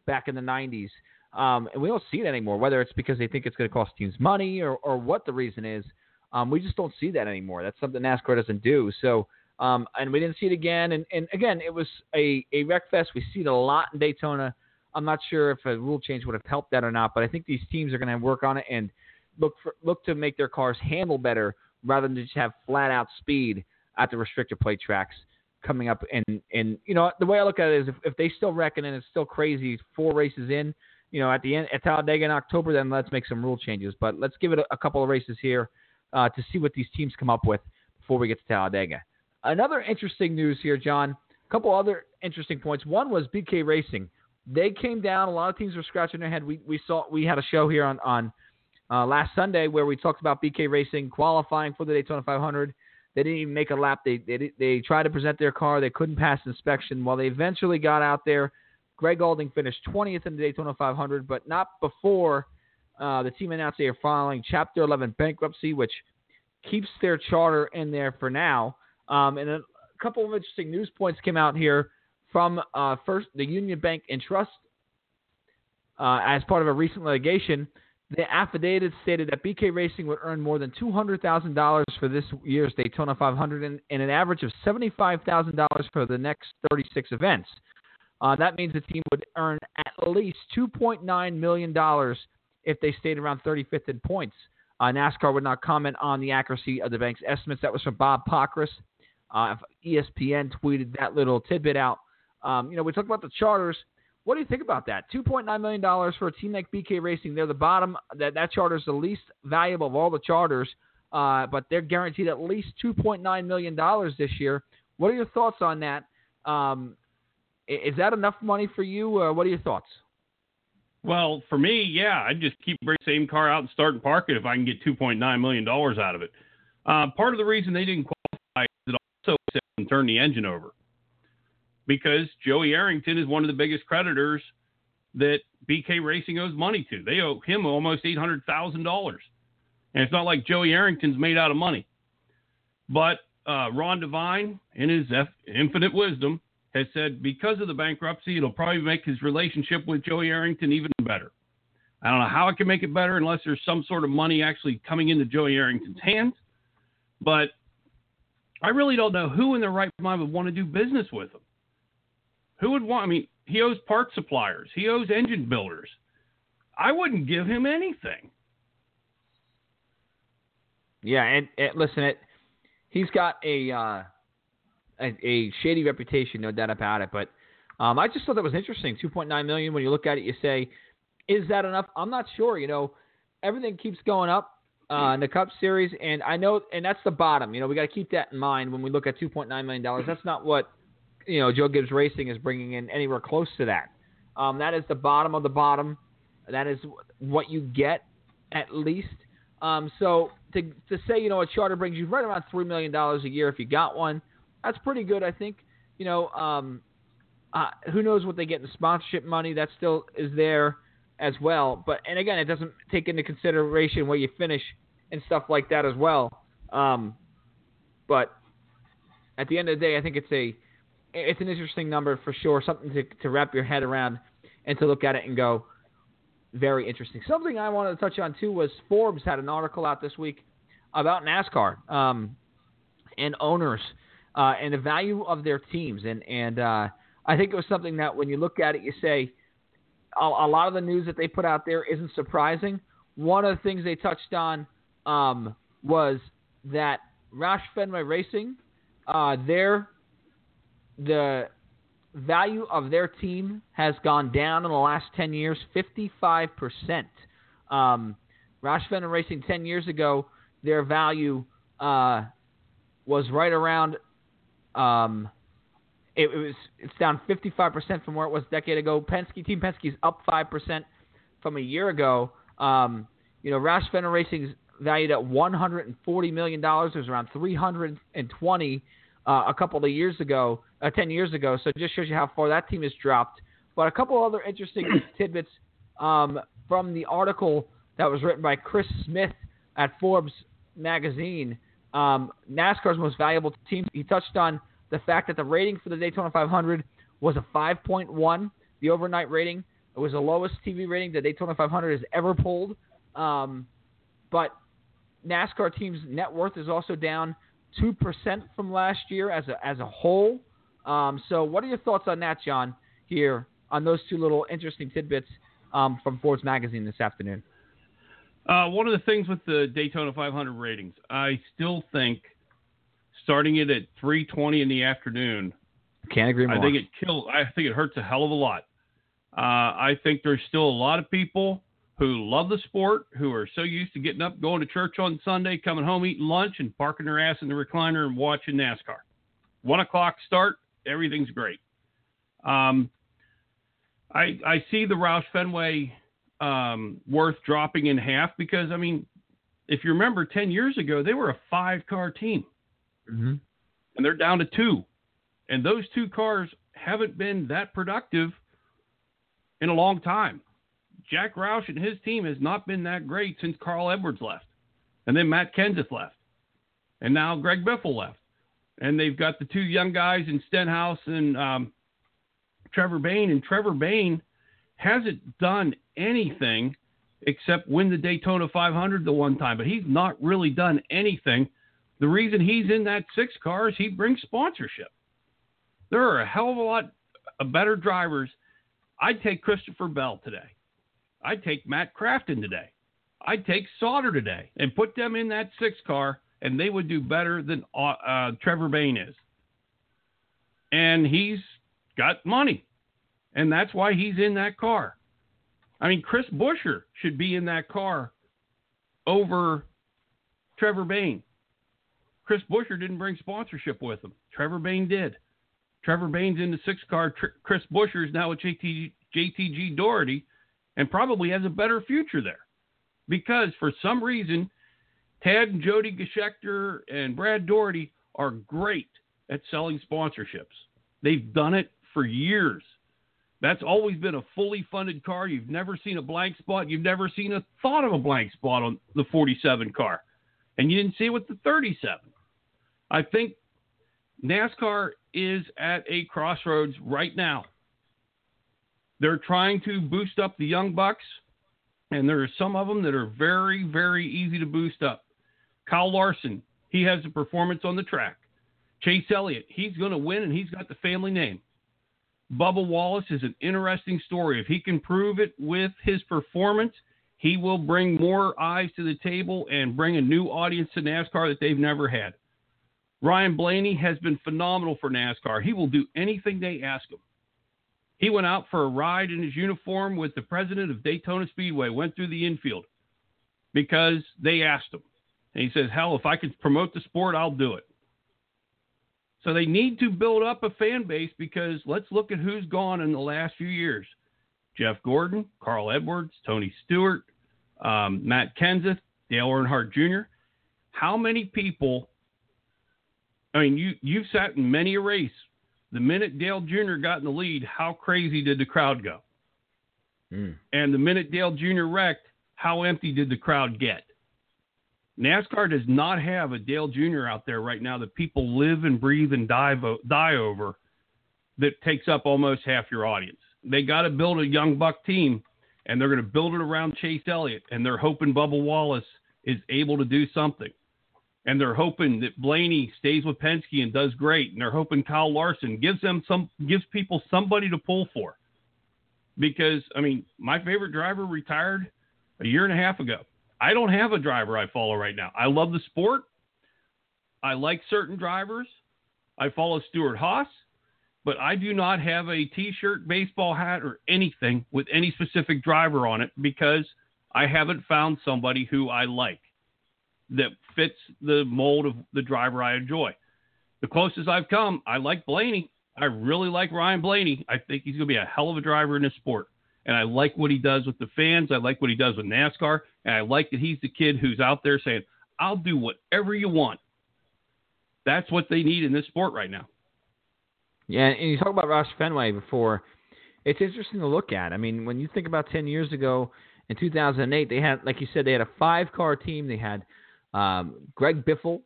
back in the '90s, um, and we don't see it anymore. Whether it's because they think it's going to cost teams money or, or what the reason is, um, we just don't see that anymore. That's something NASCAR doesn't do. So, um, and we didn't see it again. And, and again, it was a a wreck fest. We see it a lot in Daytona. I'm not sure if a rule change would have helped that or not, but I think these teams are going to work on it and look for, look to make their cars handle better rather than just have flat out speed at the restrictor plate tracks coming up. And and you know the way I look at it is if, if they still reckon and it's still crazy four races in, you know at the end at Talladega in October, then let's make some rule changes. But let's give it a, a couple of races here uh, to see what these teams come up with before we get to Talladega. Another interesting news here, John. A couple other interesting points. One was BK Racing. They came down. A lot of teams were scratching their head. We we saw we had a show here on on uh, last Sunday where we talked about BK Racing qualifying for the Daytona 500. They didn't even make a lap. They they they tried to present their car. They couldn't pass inspection. While they eventually got out there, Gray Gaulding finished 20th in the Daytona 500, but not before uh, the team announced they are filing Chapter 11 bankruptcy, which keeps their charter in there for now. Um, and a couple of interesting news points came out here from uh, first the Union Bank and Trust uh, as part of a recent litigation. The affidavit stated that BK Racing would earn more than $200,000 for this year's Daytona 500 and, and an average of $75,000 for the next 36 events. Uh, that means the team would earn at least $2.9 million if they stayed around 35th in points. Uh, NASCAR would not comment on the accuracy of the bank's estimates. That was from Bob Pockrass. Uh, ESPN tweeted that little tidbit out. Um, you know, we talked about the charters. What do you think about that? Two point nine million dollars for a team like BK Racing. They're the bottom. That that charter is the least valuable of all the charters, uh, but they're guaranteed at least two point nine million dollars this year. What are your thoughts on that? Um, is that enough money for you? Or what are your thoughts? Well, for me, yeah, I'd just keep the same car out and start and park it if I can get two point nine million dollars out of it. Uh, part of the reason they didn't qualify is it also said turn the engine over because Joey Arrington is one of the biggest creditors that BK Racing owes money to. They owe him almost eight hundred thousand dollars, and it's not like Joey Arrington's made out of money. But uh, Ron Devine, in his infinite wisdom, has said because of the bankruptcy, it'll probably make his relationship with Joey Arrington even better. I don't know how it can make it better unless there's some sort of money actually coming into Joey Arrington's hands. But I really don't know who in their right mind would want to do business with him. Who would want? I mean, he owes part suppliers, he owes engine builders. I wouldn't give him anything. Yeah, and, and listen, it he's got a, uh, a, a shady reputation, no doubt about it. But um, I just thought that was interesting. Two point nine million. When you look at it, you say, is that enough? I'm not sure. You know, everything keeps going up uh, in the Cup Series, and I know, and that's the bottom. You know, we got to keep that in mind when we look at two point nine million dollars. That's not what you know Joe Gibbs Racing is bringing in anywhere close to that. Um, that is the bottom of the bottom. That is what you get at least. Um, so to to say you know a charter brings you right around three million dollars a year if you got one, that's pretty good. I think you know um, uh, who knows what they get in sponsorship money that still is there as well. But and again, it doesn't take into consideration where you finish and stuff like that as well. Um, but at the end of the day, I think it's a it's an interesting number for sure, something to, to wrap your head around and to look at it and go, very interesting. Something I wanted to touch on too was Forbes had an article out this week about NASCAR um, and owners uh, and the value of their teams, and and uh, I think it was something that when you look at it, you say a, a, lot of the news that they put out there isn't surprising. One of the things they touched on um, was that Roush Fenway Racing, uh, their the value of their team has gone down in the last 10 years 55%. Um, Roush Fenway Racing 10 years ago, their value uh, was right around um, It, it was it's down 55% from where it was a decade ago. Penske Team Penske's up 5% from a year ago. Um, you know, Roush Fenway Racing's valued at 140 million dollars. It was around 320 uh, a couple of years ago, uh, 10 years ago. So it just shows you how far that team has dropped. But a couple other interesting tidbits um, from the article that was written by Chris Smith at Forbes magazine. Um, NASCAR's most valuable team. He touched on the fact that the rating for the Daytona 500 was a 5.1. The overnight rating it was the lowest TV rating the Daytona 500 has ever pulled. Um, but NASCAR team's net worth is also down two percent from last year as a as a whole. Um, so, what are your thoughts on that, John? Here on those two little interesting tidbits um, from Forbes magazine this afternoon. Uh, one of the things with the Daytona 500 ratings, I still think starting it at 3:20 in the afternoon. Can't agree more. I think it kills. I think it hurts a hell of a lot. Uh, I think there's still a lot of people who love the sport, who are so used to getting up, going to church on Sunday, coming home, eating lunch, and parking their ass in the recliner and watching NASCAR. One o'clock start, everything's great. Um, I I see the Roush Fenway um, worth dropping in half because I mean, if you remember, ten years ago they were a five car team, mm-hmm. and they're down to two, and those two cars haven't been that productive in a long time. Jack Roush and his team has not been that great since Carl Edwards left, and then Matt Kenseth left, and now Greg Biffle left, and they've got the two young guys in Stenhouse and um, Trevor Bayne, and Trevor Bayne hasn't done anything except win the Daytona 500 the one time, but he's not really done anything. The reason he's in that six car is he brings sponsorship. There are a hell of a lot of better drivers. I'd take Christopher Bell today. I'd take Matt Crafton today. I'd take Sauter today and put them in that six car, and they would do better than uh, uh, Trevor Bayne is. And he's got money, and that's why he's in that car. I mean, Chris Buescher should be in that car over Trevor Bayne. Chris Buescher didn't bring sponsorship with him. Trevor Bayne did. Trevor Bayne's in the six car. Tr- Chris Buescher is now with JT, JTG Daugherty and probably has a better future there. Because for some reason, Tad and Jodi Geschickter and Brad Daugherty are great at selling sponsorships. They've done it for years. That's always been a fully funded car. You've never seen a blank spot. You've never seen a thought of a blank spot on the 47 car. And you didn't see it with the 37. I think NASCAR is at a crossroads right now. They're trying to boost up the young bucks, and there are some of them that are very, very easy to boost up. Kyle Larson, he has a performance on the track. Chase Elliott, he's going to win, and he's got the family name. Bubba Wallace is an interesting story. If he can prove it with his performance, he will bring more eyes to the table and bring a new audience to NASCAR that they've never had. Ryan Blaney has been phenomenal for NASCAR. He will do anything they ask him. He went out for a ride in his uniform with the president of Daytona Speedway, went through the infield because they asked him. And he says, Hell, if I can promote the sport, I'll do it. So they need to build up a fan base because let's look at who's gone in the last few years Jeff Gordon, Carl Edwards, Tony Stewart, um, Matt Kenseth, Dale Earnhardt Jr. How many people? I mean, you you've sat in many a race the minute Dale Jr. got in the lead, how crazy did the crowd go? Mm. And the minute Dale Jr. wrecked, how empty did the crowd get? NASCAR does not have a Dale Jr. out there right now that people live and breathe and die, die over that takes up almost half your audience. They got to build a young buck team, and they're going to build it around Chase Elliott, and they're hoping Bubba Wallace is able to do something and they're hoping that Blaney stays with Penske and does great, and they're hoping Kyle Larson gives them some gives people somebody to pull for. Because I mean, my favorite driver retired a year and a half ago. I don't have a driver I follow right now. I love the sport. I like certain drivers. I follow Stewart-Haas, but I do not have a t-shirt, baseball hat, or anything with any specific driver on it because I haven't found somebody who I like that fits the mold of the driver I enjoy. The closest I've come, I like Blaney. I really like Ryan Blaney. I think he's going to be a hell of a driver in this sport. And I like what he does with the fans. I like what he does with NASCAR. And I like that he's the kid who's out there saying, I'll do whatever you want. That's what they need in this sport right now. Yeah, and you talk about Roush Fenway before. It's interesting to look at. I mean, when you think about 10 years ago in 2008, they had, like you said, they had a five car team. They had um, Greg Biffle,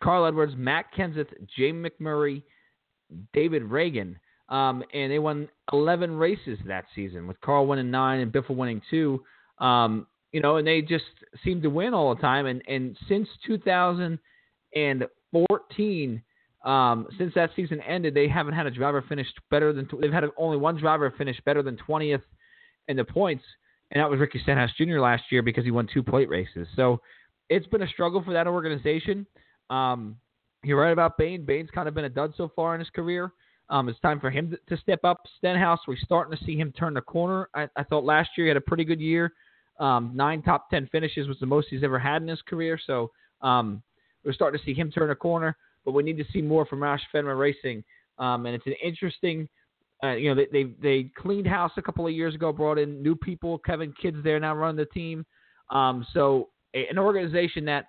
Carl Edwards, Matt Kenseth, Jamie McMurray, David Ragan. Um, and they won 11 races that season, with Carl winning nine and Biffle winning two. Um, you know, and they just seemed to win all the time. And, and since 2014, um, since that season ended, they haven't had a driver finish better than they've had only one driver finish better than 20th in the points, and that was Ricky Stenhouse Jr. last year because he won two plate races. So it's been a struggle for that organization. Um, you're right about Bayne. Bayne's kind of been a dud so far in his career. Um, it's time for him to, step up. Stenhouse, we're starting to see him turn the corner. I, I thought last year he had a pretty good year. Um, nine top ten finishes was the most he's ever had in his career. So um, we're starting to see him turn a corner but we need to see more from Roush Fenway Racing. Um, and it's an interesting, uh, you know, they, they they cleaned house a couple of years ago, brought in new people. Kevin Kidd's there now running the team. Um, so a, an organization that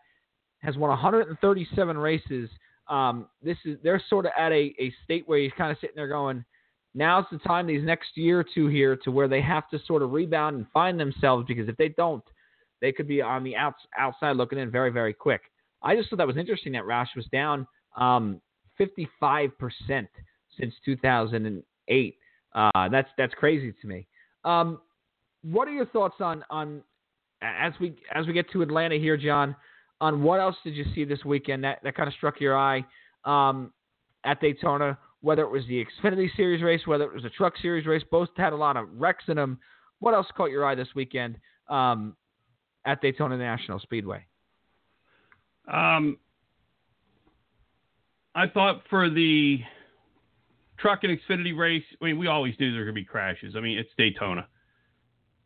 has won 137 races. Um, this is they're sort of at a, a state where he's kind of sitting there going, now's the time these next year or two here to where they have to sort of rebound and find themselves because if they don't, they could be on the outs, outside looking in very very quick. I just thought that was interesting that Roush was down um, 55% since 2008. Uh, that's that's crazy to me. Um, what are your thoughts on on as we as we get to Atlanta here, John? On what else did you see this weekend that, that kind of struck your eye um, at Daytona? Whether it was the Xfinity Series race, whether it was a Truck Series race, both had a lot of wrecks in them. What else caught your eye this weekend um, at Daytona National Speedway? Um, I thought for the truck and Xfinity race, I mean, we always knew there were going to be crashes. I mean, it's Daytona.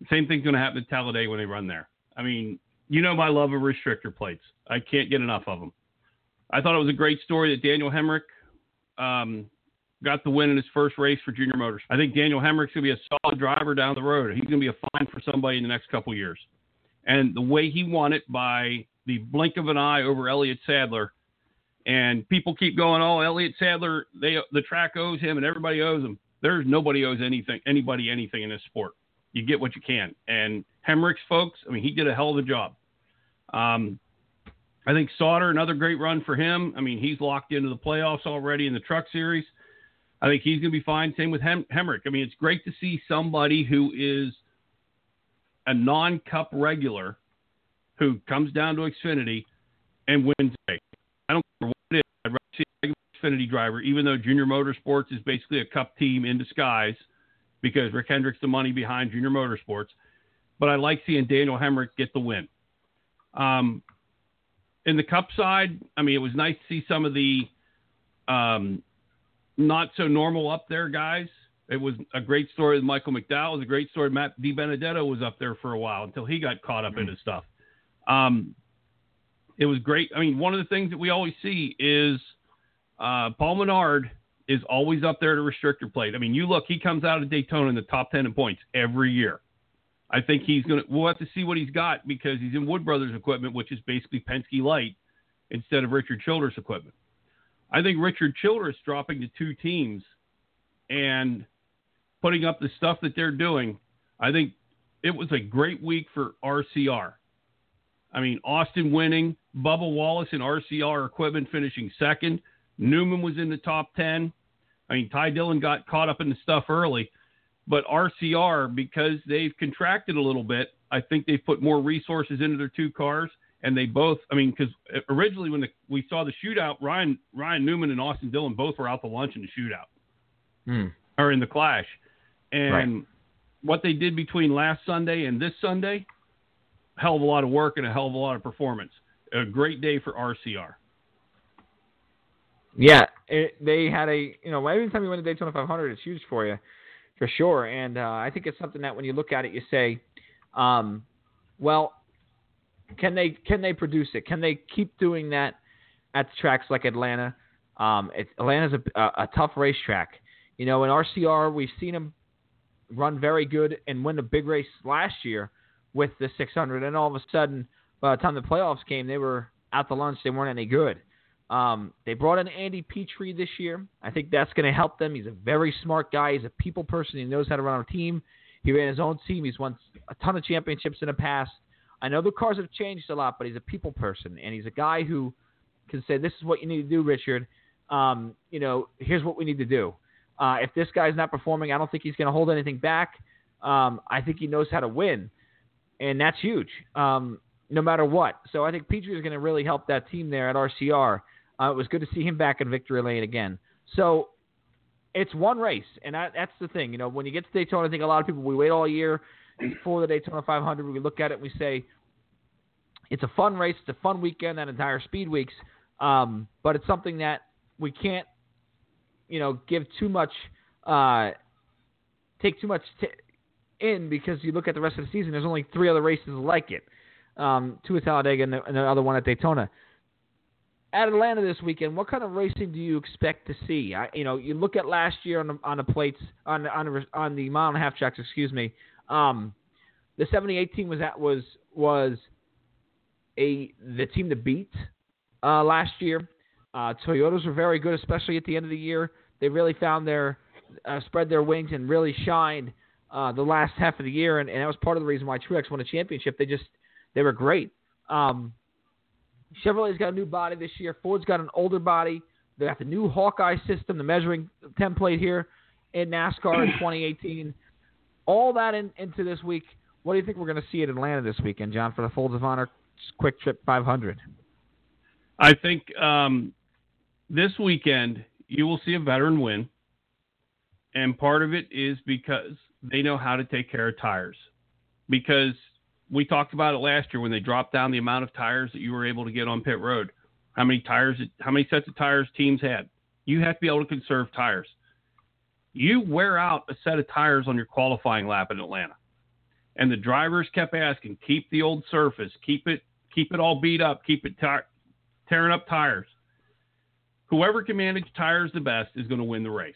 Same thing's going to happen to Talladega when they run there. I mean, you know my love of restrictor plates. I can't get enough of them. I thought it was a great story that Daniel Hemric um, got the win in his first race for Junior Motors. I think Daniel Hemric's going to be a solid driver down the road. He's going to be a fine for somebody in the next couple years. And the way he won it by the blink of an eye over Elliott Sadler and people keep going, oh, Elliott Sadler, they the track owes him, and everybody owes him. There's nobody owes anything, anybody anything in this sport. You get what you can. And Hemric's folks, I mean, he did a hell of a job. Um, I think Sauter, another great run for him. I mean, he's locked into the playoffs already in the Truck Series. I think he's going to be fine. Same with Hem- Hemric. I mean, it's great to see somebody who is a non-cup regular who comes down to Xfinity and wins I don't care what it is. I'd rather see a Xfinity driver, even though Junior Motorsports is basically a cup team in disguise because Rick Hendrick's the money behind Junior Motorsports. But I like seeing Daniel Hemric get the win. Um, in the cup side, I mean, it was nice to see some of the um, not so normal up there guys. It was a great story with Michael McDowell. It was a great story. Matt DiBenedetto was up there for a while until he got caught up mm-hmm. into stuff. Um, it was great. I mean, one of the things that we always see is uh, Paul Menard is always up there to restrictor plate. I mean, you look, he comes out of Daytona in the top 10 in points every year. I think he's going to, we'll have to see what he's got because he's in Wood Brothers equipment, which is basically Penske Light instead of Richard Childress equipment. I think Richard Childress dropping to two teams and putting up the stuff that they're doing, I think it was a great week for RCR. I mean, Austin winning, Bubba Wallace and RCR equipment finishing second. Newman was in the top 10. I mean, Ty Dillon got caught up in the stuff early, but RCR, because they've contracted a little bit, I think they've put more resources into their two cars. And they both, I mean, because originally when the, we saw the shootout, Ryan Ryan Newman and Austin Dillon both were out to lunch in the shootout hmm. or in the clash. And right. what they did between last Sunday and this Sunday, hell of a lot of work and a hell of a lot of performance. A great day for RCR. Yeah, it, they had a you know every time you win the Daytona 500, it's huge for you, for sure. And uh, I think it's something that when you look at it, you say, um, well, can they can they produce it? Can they keep doing that at tracks like Atlanta? Um, it's, Atlanta's a, a, a tough racetrack. You know, in RCR, we've seen them run very good and win a big race last year with the 600, and all of a sudden, by the time the playoffs came, they were out the lunch. They weren't any good. Um, they brought in Andy Petree this year. I think that's going to help them. He's a very smart guy. He's a people person. He knows how to run a team. He ran his own team. He's won a ton of championships in the past. I know the cars have changed a lot, but he's a people person, and he's a guy who can say, "This is what you need to do, Richard. Um, you know, here's what we need to do." Uh, if this guy's not performing, I don't think he's going to hold anything back. Um, I think he knows how to win, and that's huge, um, no matter what. So I think Petree is going to really help that team there at RCR. Uh, it was good to see him back in victory lane again. So it's one race, and that, that's the thing. You know, when you get to Daytona, I think a lot of people we wait all year before the Daytona 500. We look at it and we say it's a fun race, it's a fun weekend, that entire speed weeks, um, but it's something that we can't, you know, give too much, uh, take too much t- in because you look at the rest of the season. There's only three other races like it, um, two at Talladega and the, and the other one at Daytona at Atlanta this weekend, what kind of racing do you expect to see? I, you know, you look at last year on the on the plates on on the, on the mile and a half tracks. Excuse me. Um, the 78 team was that was was a the team to beat uh, last year. Uh, Toyotas were very good, especially at the end of the year. They really found their uh, spread their wings and really shined uh, the last half of the year, and, and that was part of the reason why Truex won a championship. They just they were great. Um, Chevrolet's got a new body this year. Ford's got an older body. They got the new Hawkeye system, the measuring template here in NASCAR in 2018. All that in, into this week. What do you think we're going to see at Atlanta this weekend, John, for the Folds of Honor QuikTrip 500? I think um, this weekend you will see a veteran win, and part of it is because they know how to take care of tires. Because we talked about it last year when they dropped down the amount of tires that you were able to get on pit road. How many tires? How many sets of tires teams had? You have to be able to conserve tires. You wear out a set of tires on your qualifying lap in Atlanta, and the drivers kept asking, "Keep the old surface, keep it, keep it all beat up, keep it tearing up tires." Whoever can manage tires the best is going to win the race,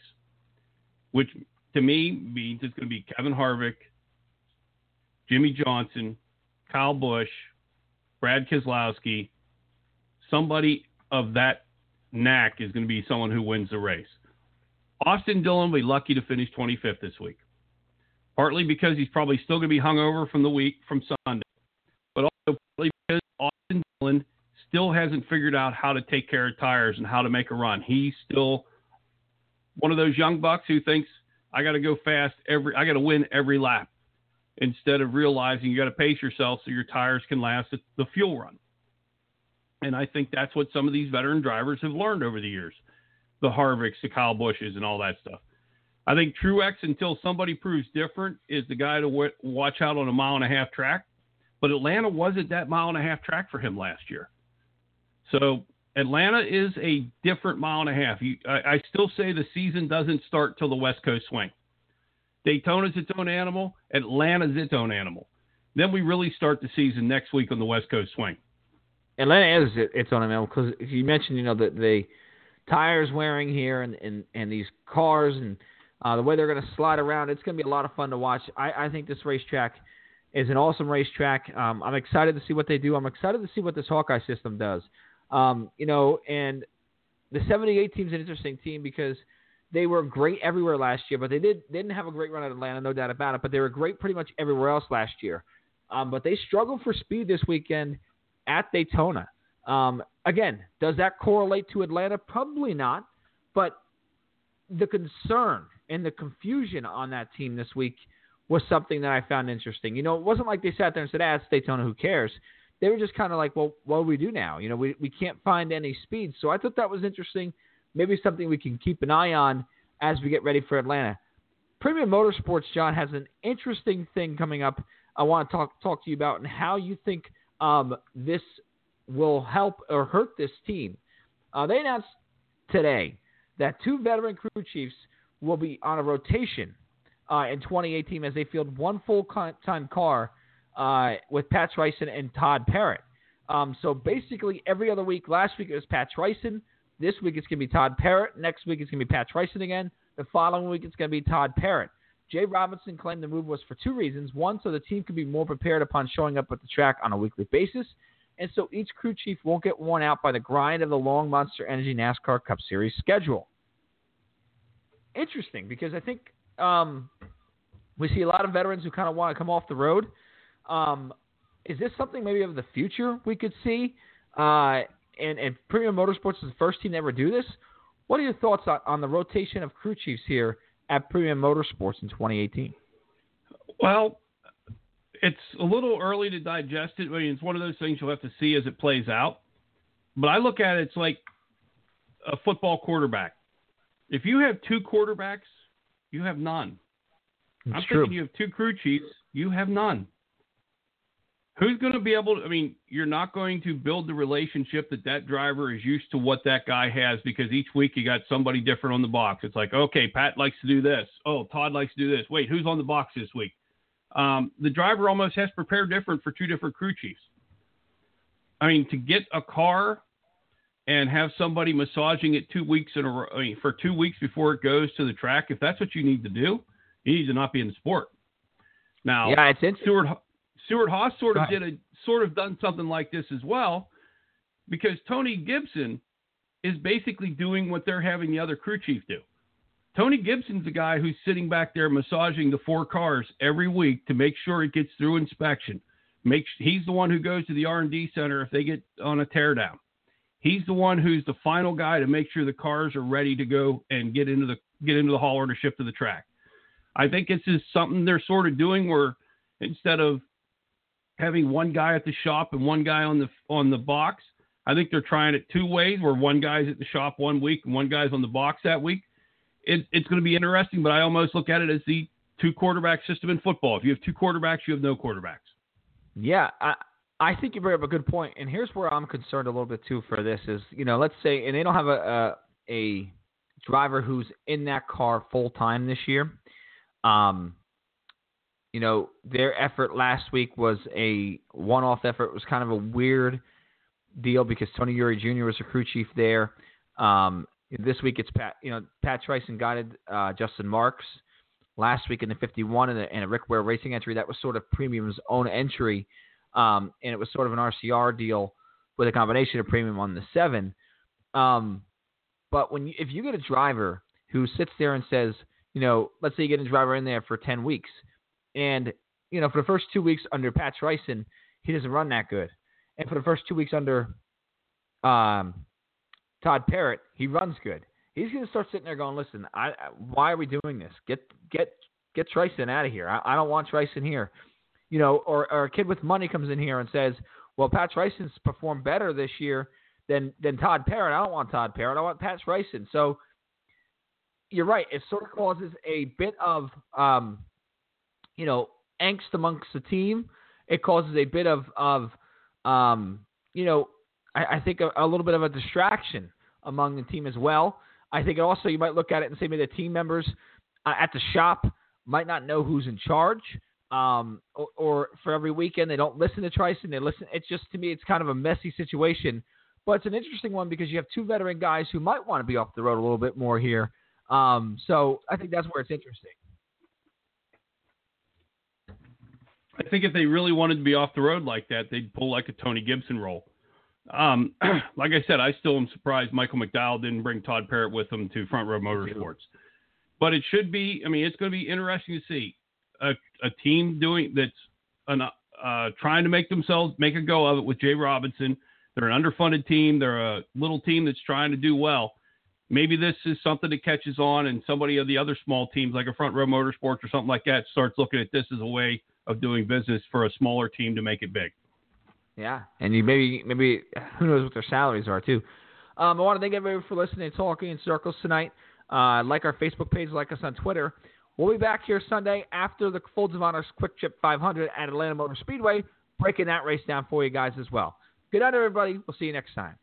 which to me means it's going to be Kevin Harvick, Jimmie Johnson, Kyle Busch, Brad Keselowski, somebody of that knack is going to be someone who wins the race. Austin Dillon will be lucky to finish 25th this week, partly because he's probably still going to be hungover from the week from Sunday, but also partly because Austin Dillon still hasn't figured out how to take care of tires and how to make a run. He's still one of those young bucks who thinks I got to go fast every, I got to win every lap instead of realizing you got to pace yourself so your tires can last the fuel run. And I think that's what some of these veteran drivers have learned over the years the Harvicks, the Kyle Busches, and all that stuff. I think Truex, until somebody proves different, is the guy to w- watch out on a mile and a half track. But Atlanta wasn't that mile and a half track for him last year. So Atlanta is a different mile and a half. You, I, I still say the season doesn't start till the West Coast swing. Daytona's its own animal. Atlanta's its own animal. Then we really start the season next week on the West Coast swing. Atlanta is its own animal because you mentioned, you know, the, the tires wearing here and, and, and these cars and uh, the way they're going to slide around. It's going to be a lot of fun to watch. I, I think this racetrack is an awesome racetrack. Um, I'm excited to see what they do. I'm excited to see what this Hawkeye system does. Um, you know, and the 78 team's an interesting team because – they were great everywhere last year, but they did didn't have a great run at Atlanta, no doubt about it. But they were great pretty much everywhere else last year. Um, but they struggled for speed this weekend at Daytona. Um, again, does that correlate to Atlanta? Probably not. But the concern and the confusion on that team this week was something that I found interesting. You know, it wasn't like they sat there and said, "Ah, it's Daytona. Who cares?" They were just kind of like, "Well, what do we do now? You know, we we can't find any speed." So I thought that was interesting maybe something we can keep an eye on as we get ready for Atlanta. Premium Motorsports, John, has an interesting thing coming up. I want to talk talk to you about and how you think um, this will help or hurt this team. Uh, they announced today that two veteran crew chiefs will be on a rotation uh, in 2018 as they field one full-time car uh, with Pat Tryson and Todd Parrott. Um, so basically, every other week. Last week it was Pat Tryson This week it's going to be Todd Parrott. Next week it's going to be Pat Tryson again. The following week it's going to be Todd Parrott. Jay Robinson claimed the move was for two reasons. One, so the team could be more prepared upon showing up at the track on a weekly basis, and so each crew chief won't get worn out by the grind of the long Monster Energy NASCAR Cup Series schedule. Interesting, because I think um, we see a lot of veterans who kind of want to come off the road. Um, is this something maybe of the future we could see? Uh, and, and Premium Motorsports is the first team to ever do this. What are your thoughts on, on the rotation of crew chiefs here at Premium Motorsports in 2018? Well, it's a little early to digest it. I mean, it's one of those things you'll have to see as it plays out. But I look at it, it's like a football quarterback. If you have two quarterbacks, you have none. It's I'm true. thinking you have two crew chiefs, you have none. Who's going to be able to? I mean, you're not going to build the relationship that that driver is used to what that guy has because each week you got somebody different on the box. It's like, okay, Pat likes to do this. Oh, Todd likes to do this. Wait, who's on the box this week? Um, the driver almost has to prepare different for two different crew chiefs. I mean, to get a car and have somebody massaging it two weeks in a row, I mean, for two weeks before it goes to the track, if that's what you need to do, you need to not be in the sport. Now, Yeah, it's interesting. Stewart Stewart-Haas sort of did a sort of done something like this as well, because Tony Gibson is basically doing what they're having the other crew chief do. Tony Gibson's the guy who's sitting back there massaging the four cars every week to make sure it gets through inspection. Make he's the one who goes to the R and D center if they get on a teardown. He's the one who's the final guy to make sure the cars are ready to go and get into the get into the hauler to ship to the track. I think this is something they're sort of doing where instead of having one guy at the shop and one guy on the on the box, I think they're trying it two ways where one guy's at the shop one week and one guy's on the box that week. It, it's going to be interesting, but I almost look at it as the two quarterback system in football. If you have two quarterbacks, you have no quarterbacks. Yeah, I I think you bring up a good point, and here's where I'm concerned a little bit too. For this is, you know, let's say, and they don't have a a, a driver who's in that car full time this year. Um, you know, their effort last week was a one-off effort. It was kind of a weird deal because Tony Eury Jr. was a crew chief there. Um, this week it's Pat, you know, Pat Tryson guided uh, Justin Marks last week in the 51 and a, and a Rick Ware Racing entry. That was sort of Premium's own entry, um, and it was sort of an RCR deal with a combination of Premium on the seven. Um, but when you, if you get a driver who sits there and says, you know, let's say you get a driver in there for 10 weeks, and you know, for the first two weeks under Pat Tryson, he doesn't run that good, and for the first two weeks under um, Todd Parrott, he runs good. He's going to start sitting there going, "Listen, I, why are we doing this? Get get get Tryson out of here. I, I don't want Tryson here." You know, or, or a kid with money comes in here and says, "Well, Pat Tryson's performed better this year than than Todd Parrott. I don't want Todd Parrott. I want Pat Tryson." So you're right. It sort of causes a bit of um, you know angst amongst the team. It causes a bit of of um, you know I, I think a, a little bit of a distraction among the team as well. I think also you might look at it and say maybe the team members uh, at the shop might not know who's in charge. Um, or, or for every weekend they don't listen to Tryson. They listen. It's just to me, it's kind of a messy situation, but it's an interesting one because you have two veteran guys who might want to be off the road a little bit more here. Um, so I think that's where it's interesting. I think if they really wanted to be off the road like that, they'd pull like a Tony Gibson role. Um, like I said, I still am surprised Michael McDowell didn't bring Todd Parrott with him to Front Row Motorsports. But it should be. I mean, it's going to be interesting to see a, a team doing that's an, uh, trying to make themselves make a go of it with Jay Robinson. They're an underfunded team. They're a little team that's trying to do well. Maybe this is something that catches on, and somebody of the other small teams, like a Front Row Motorsports or something like that, starts looking at this as a way of doing business for a smaller team to make it big. Yeah, and you maybe maybe who knows what their salaries are too. Um, I want to thank everybody for listening to Talking in Circles tonight. Uh, like our Facebook page, like us on Twitter. We'll be back here Sunday after the Folds of Honors QuikTrip 500 at Atlanta Motor Speedway, breaking that race down for you guys as well. Good night, everybody. We'll see you next time.